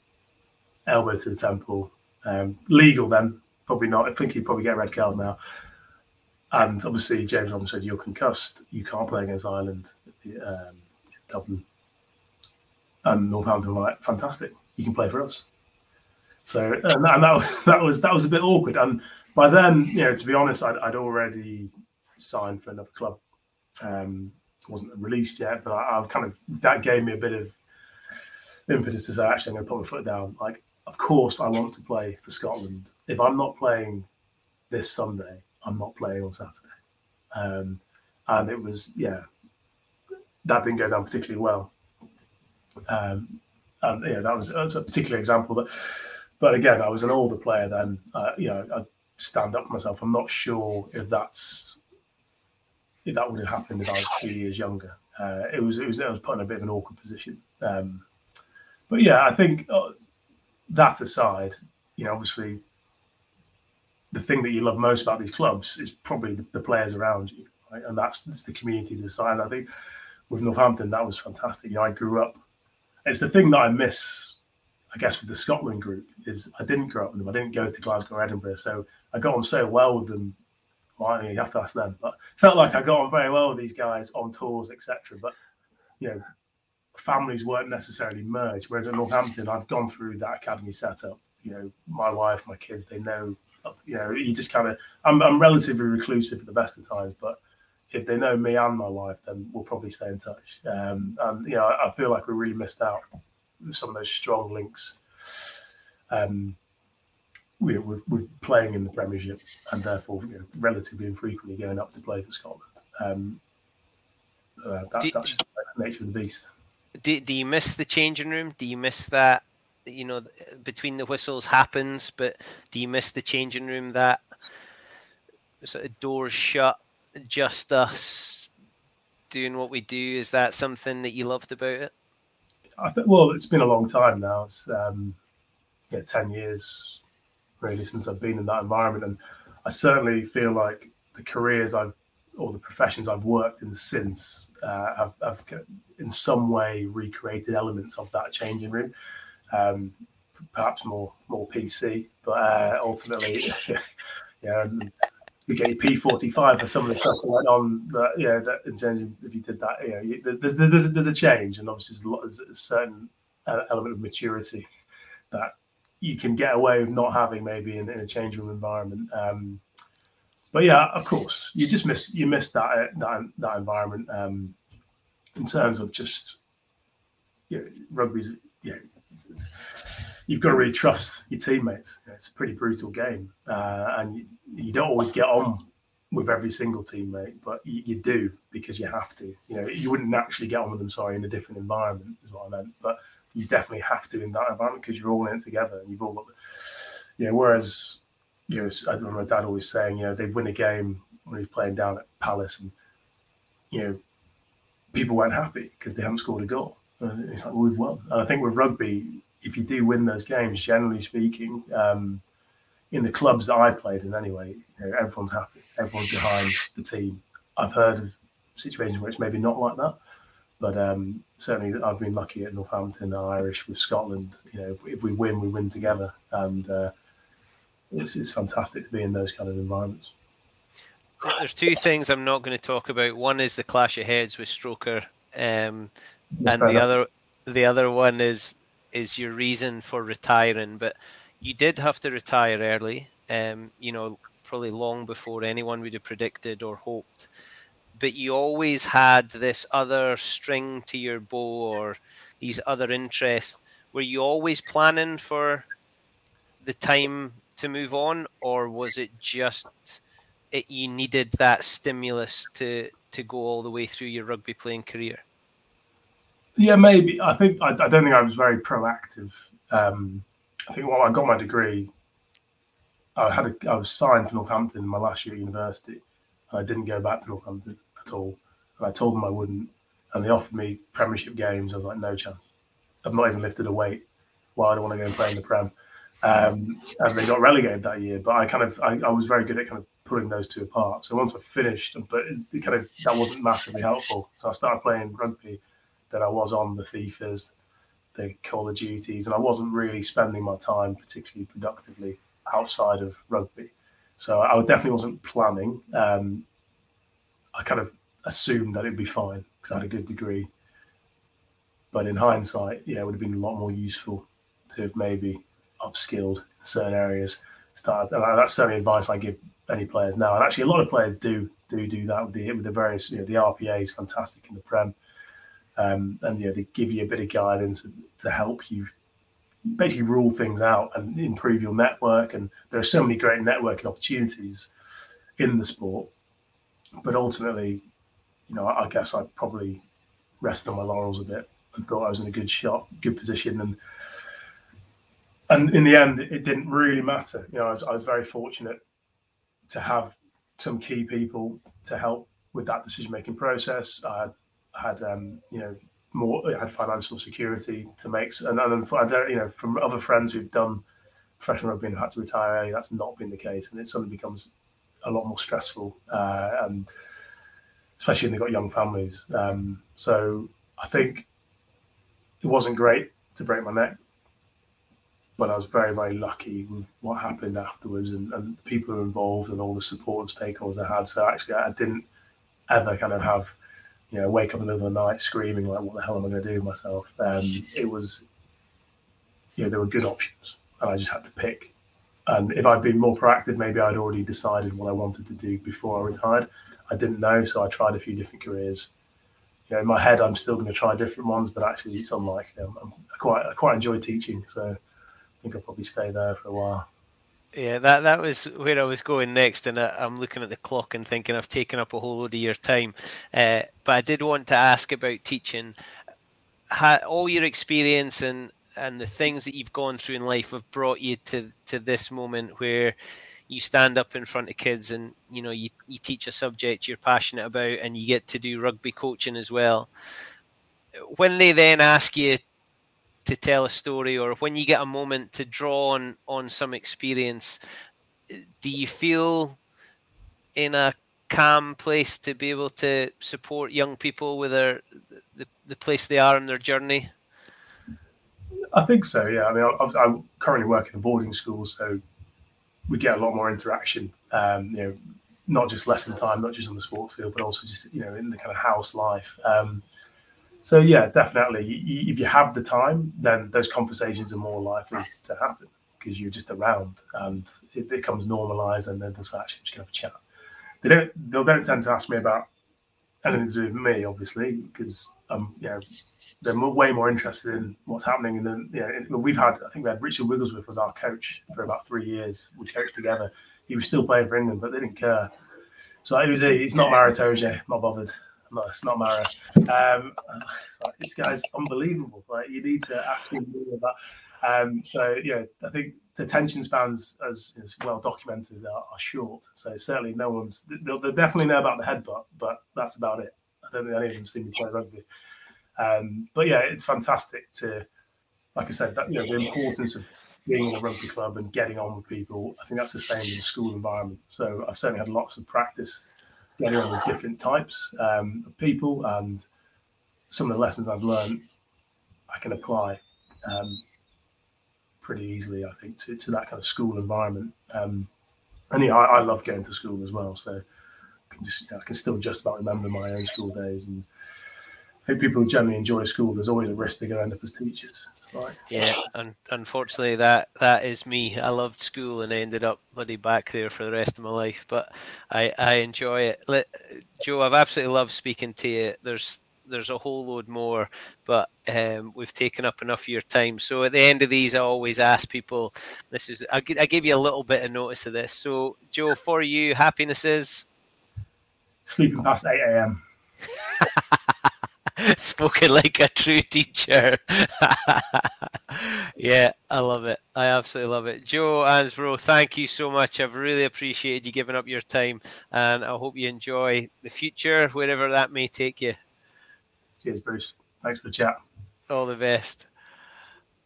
elbow to the temple. Um, legal then, probably not. I think he'd probably get a red card now. And obviously, James Robinson said, You're concussed. You can't play against Ireland, um, Dublin. And Northampton were like, Fantastic. You can play for us. So, and that, and that, was, that, was, that was a bit awkward. And by then, you know, to be honest, I'd, I'd already signed for another club um, wasn't released yet, but I, have kind of that gave me a bit of impetus to say, actually, I'm going to put my foot down. Like, of course, I want to play for Scotland. If I'm not playing this Sunday, I'm not playing on Saturday. Um, and it was, yeah, that didn't go down particularly well. Um, and yeah, that was, that was, a particular example. But, but again, I was an older player then. Uh, you know, I stand up for myself. I'm not sure if that's that would have happened if I was two years younger. Uh, it was it was I was put in a bit of an awkward position. Um, but yeah, I think uh, that aside, you know, obviously the thing that you love most about these clubs is probably the, the players around you, right? and that's, that's the community design. I think with Northampton that was fantastic. You know, I grew up. It's the thing that I miss, I guess, with the Scotland group is I didn't grow up with them. I didn't go to Glasgow or Edinburgh, so I got on so well with them well, you have to ask them. But felt like I got on very well with these guys on tours, etc. But you know, families weren't necessarily merged. Whereas at Northampton, I've gone through that academy setup. You know, my wife, my kids, they know. You know, you just kind of. I'm, I'm relatively reclusive at the best of times, but if they know me and my wife, then we'll probably stay in touch. Um, and you know, I, I, feel like we really missed out some of those strong links. Um, with, with, with, playing in the Premiership and therefore you know, relatively infrequently going up to play for Scotland. Um, uh, that, do, that's the nature of the beast. Do, do you miss the changing room? Do you miss that? You know, between the whistles happens, but do you miss the changing room? That sort of doors shut, just us doing what we do. Is that something that you loved about it? I think. Well, it's been a long time now. It's um, yeah, ten years really since I've been in that environment. And I certainly feel like the careers I've or the professions I've worked in since uh, have, have in some way recreated elements of that changing room. Um, perhaps more more PC, but uh, ultimately, yeah, you get your P45 for some of the stuff that went on. That yeah, that in terms of if you did that, you know, there's there's, a, there's a change, and obviously there's a, lot, there's a certain element of maturity that you can get away with not having maybe in, in a change room environment. Um, but yeah, of course, you just miss you miss that that, that environment um, in terms of just you know, rugby's. You know, you've got to really trust your teammates. It's a pretty brutal game, uh, and you, you, don't always get on with every single teammate, but you, you, do because you have to. You know, you wouldn't naturally get on with them. Sorry, in a different environment is what I meant, but you definitely have to in that environment because you're all in it together and you've all got, you know, whereas, you know, I know, my dad always saying, you know, they'd win a game when he was playing down at Palace and, you know, people weren't happy because they haven't scored a goal. And it's like, well, we've won. And I think with rugby, if you do win those games, generally speaking, um, in the clubs that I played in anyway, you know, everyone's happy. Everyone's behind the team. I've heard of situations where it's maybe not like that. But um, certainly, I've been lucky at Northampton, Irish with Scotland. You know, if, if we win, we win together, and uh, it's it's fantastic to be in those kind of environments. There's two things I'm not going to talk about. One is the clash of heads with Stroker, um, and the enough. other the other one is is your reason for retiring. But you did have to retire early. Um, you know, probably long before anyone would have predicted or hoped. But you always had this other string to your bow or these other interests. Were you always planning for the time to move on, or was it just it, you needed that stimulus to to go all the way through your rugby playing career? Yeah, maybe. I think I, I don't think I was very proactive. Um, I think while I got my degree, I had a, I was signed for Northampton in my last year at university, and I didn't go back to Northampton at all. And I told them I wouldn't, and they offered me Premiership games. I was like, no chance. I've not even lifted a weight. Why I do I want to go and play in the Prem? Um, and they got relegated that year. But I kind of I, I, was very good at kind of pulling those two apart. So once I finished, but it kind of that wasn't massively helpful. So I started playing rugby. Then I was on the FIFAs, the Call of Duties, and I wasn't really spending my time particularly productively outside of rugby. So I definitely wasn't planning. Um, I kind of assumed that it'd be fine because I had a good degree. But in hindsight, yeah, it would have been a lot more useful to have maybe upskilled in certain areas. Start, and that's certainly advice I give any players now. And actually, a lot of players do do do that with the with the various. You know, the RPA is fantastic in the Prem, um, and you know they give you a bit of guidance to help you basically rule things out and improve your network. And there are so many great networking opportunities in the sport. But ultimately, you know, I, guess I probably rested on my laurels a bit and thought I was in a good shot, good position, and and in the end, it didn't really matter. You know, I was, I was very fortunate to have some key people to help with that decision making process. I had, had um, you know more had financial security to make and I you know from other friends who've done professional rugby and had to retire early, that's not been the case, and it suddenly becomes a lot more stressful, uh, and especially when they've got young families. Um, so I think it wasn't great to break my neck, but I was very, very lucky with what happened afterwards and, and the people involved and all the support and stakeholders I had. So actually, I didn't ever kind of have, you know, wake up in the middle of the night screaming like, "What the hell am I going to do with myself?" Um, it was, you know, there were good options, and I just had to pick. And if I'd been more proactive, maybe I'd already decided what I wanted to do before I retired. I didn't know, so I tried a few different careers. You know, in my head, I'm still going to try different ones, but actually, it's unlikely. I'm, I'm, quite, I quite enjoy teaching, so I think I'll probably stay there for a while. Yeah, that that was where I was going next, and I, am looking at the clock and thinking I've taken up a whole load of your time. Uh, but I did want to ask about teaching. all your experience and and the things that you've gone through in life have brought you to to this moment where you stand up in front of kids and you know you, you teach a subject you're passionate about and you get to do rugby coaching as well when they then ask you to tell a story or when you get a moment to draw on on some experience do you feel in a calm place to be able to support young people with their the, the place they are in their journey? I think so yeah. I mean i, I currently work in a boarding school so we get a lot more interaction um, you know not just lesson time not just on the sport field but also just you know in the kind of house life. Um, so yeah, definitely. If you have the time, then those conversations are more likely to happen because you're just around and it becomes normalized, and then there's actually just kind a chat. They don't. They don't tend to ask me about anything to do with me, obviously, because um, you know, they're way more interested in what's happening. And then, you know, we've had, I think we had Richard Wigglesworth was our coach for about three years. We coached together. He was still playing for England, but they didn't care. So it was, a, it's not Maro Itoje, not bothered no, it's not Maro. Um, like, this guy's unbelievable. Like you need to ask him about. Um, so yeah, I think the attention spans, as is well documented, are, are, short. So certainly no one's. They'll, they'll, definitely know about the headbutt, but that's about it. I don't think any of them see me play rugby. Um, but yeah, it's fantastic to, like I said, that you know the importance of being in a rugby club and getting on with people. I think that's the same in the school environment. So I've certainly had lots of practice different types um, of people, and some of the lessons I've learned I can apply um, pretty easily, I think, to, to that kind of school environment. Um, and yeah, I, I, love going to school as well, so I can just I can still just about remember my own school days, and think people generally enjoy school. There's always a risk they're going to end up as teachers. Right. Yeah, and unfortunately, that that is me. I loved school and ended up bloody back there for the rest of my life. But I I enjoy it. Let, Joe, I've absolutely loved speaking to you. There's there's a whole load more, but um, we've taken up enough of your time. So at the end of these, I always ask people. This is I, I give you a little bit of notice of this. So Joe, for you, happiness is sleeping past eight a.m. Spoken like a true teacher. yeah, I love it. I absolutely love it. Joe Ansbro, thank you so much. I've really appreciated you giving up your time, and I hope you enjoy the future, wherever that may take you. Cheers, Bruce. Thanks for the chat. All the best.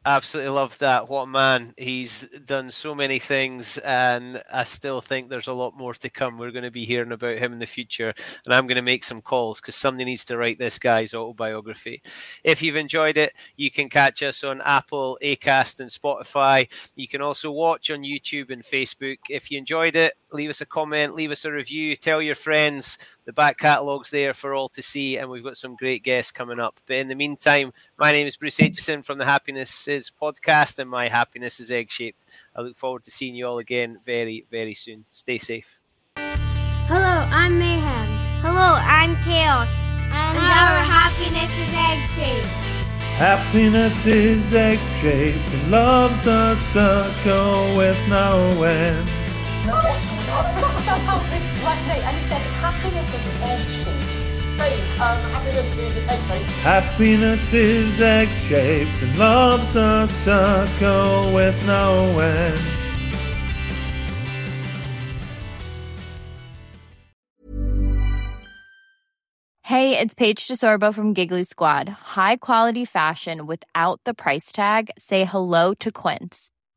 Absolutely love that. What a man. He's done so many things, and I still think there's a lot more to come. We're going to be hearing about him in the future, and I'm going to make some calls because somebody needs to write this guy's autobiography. If you've enjoyed it, you can catch us on Apple, Acast, and Spotify. You can also watch on YouTube and Facebook. If you enjoyed it, leave us a comment, leave us a review, tell your friends. The back catalogue's there for all to see, and we've got some great guests coming up. But in the meantime, my name is Bruce Aitchison from the Happiness is podcast, and my happiness is egg shaped. I look forward to seeing you all again very, very soon. Stay safe. Hello, I'm Mayhem. Hello, I'm Chaos. And, and our happiness is egg shaped. Happiness is egg shaped and love's a circle with no end. No, it's about this last night, and he said happiness is egg shaped. Hey, um, happiness is egg shaped. Happiness is egg shaped and love's a circle with no end. Hey, it's Paige DeSorbo from Giggly Squad. High quality fashion without the price tag? Say hello to Quince.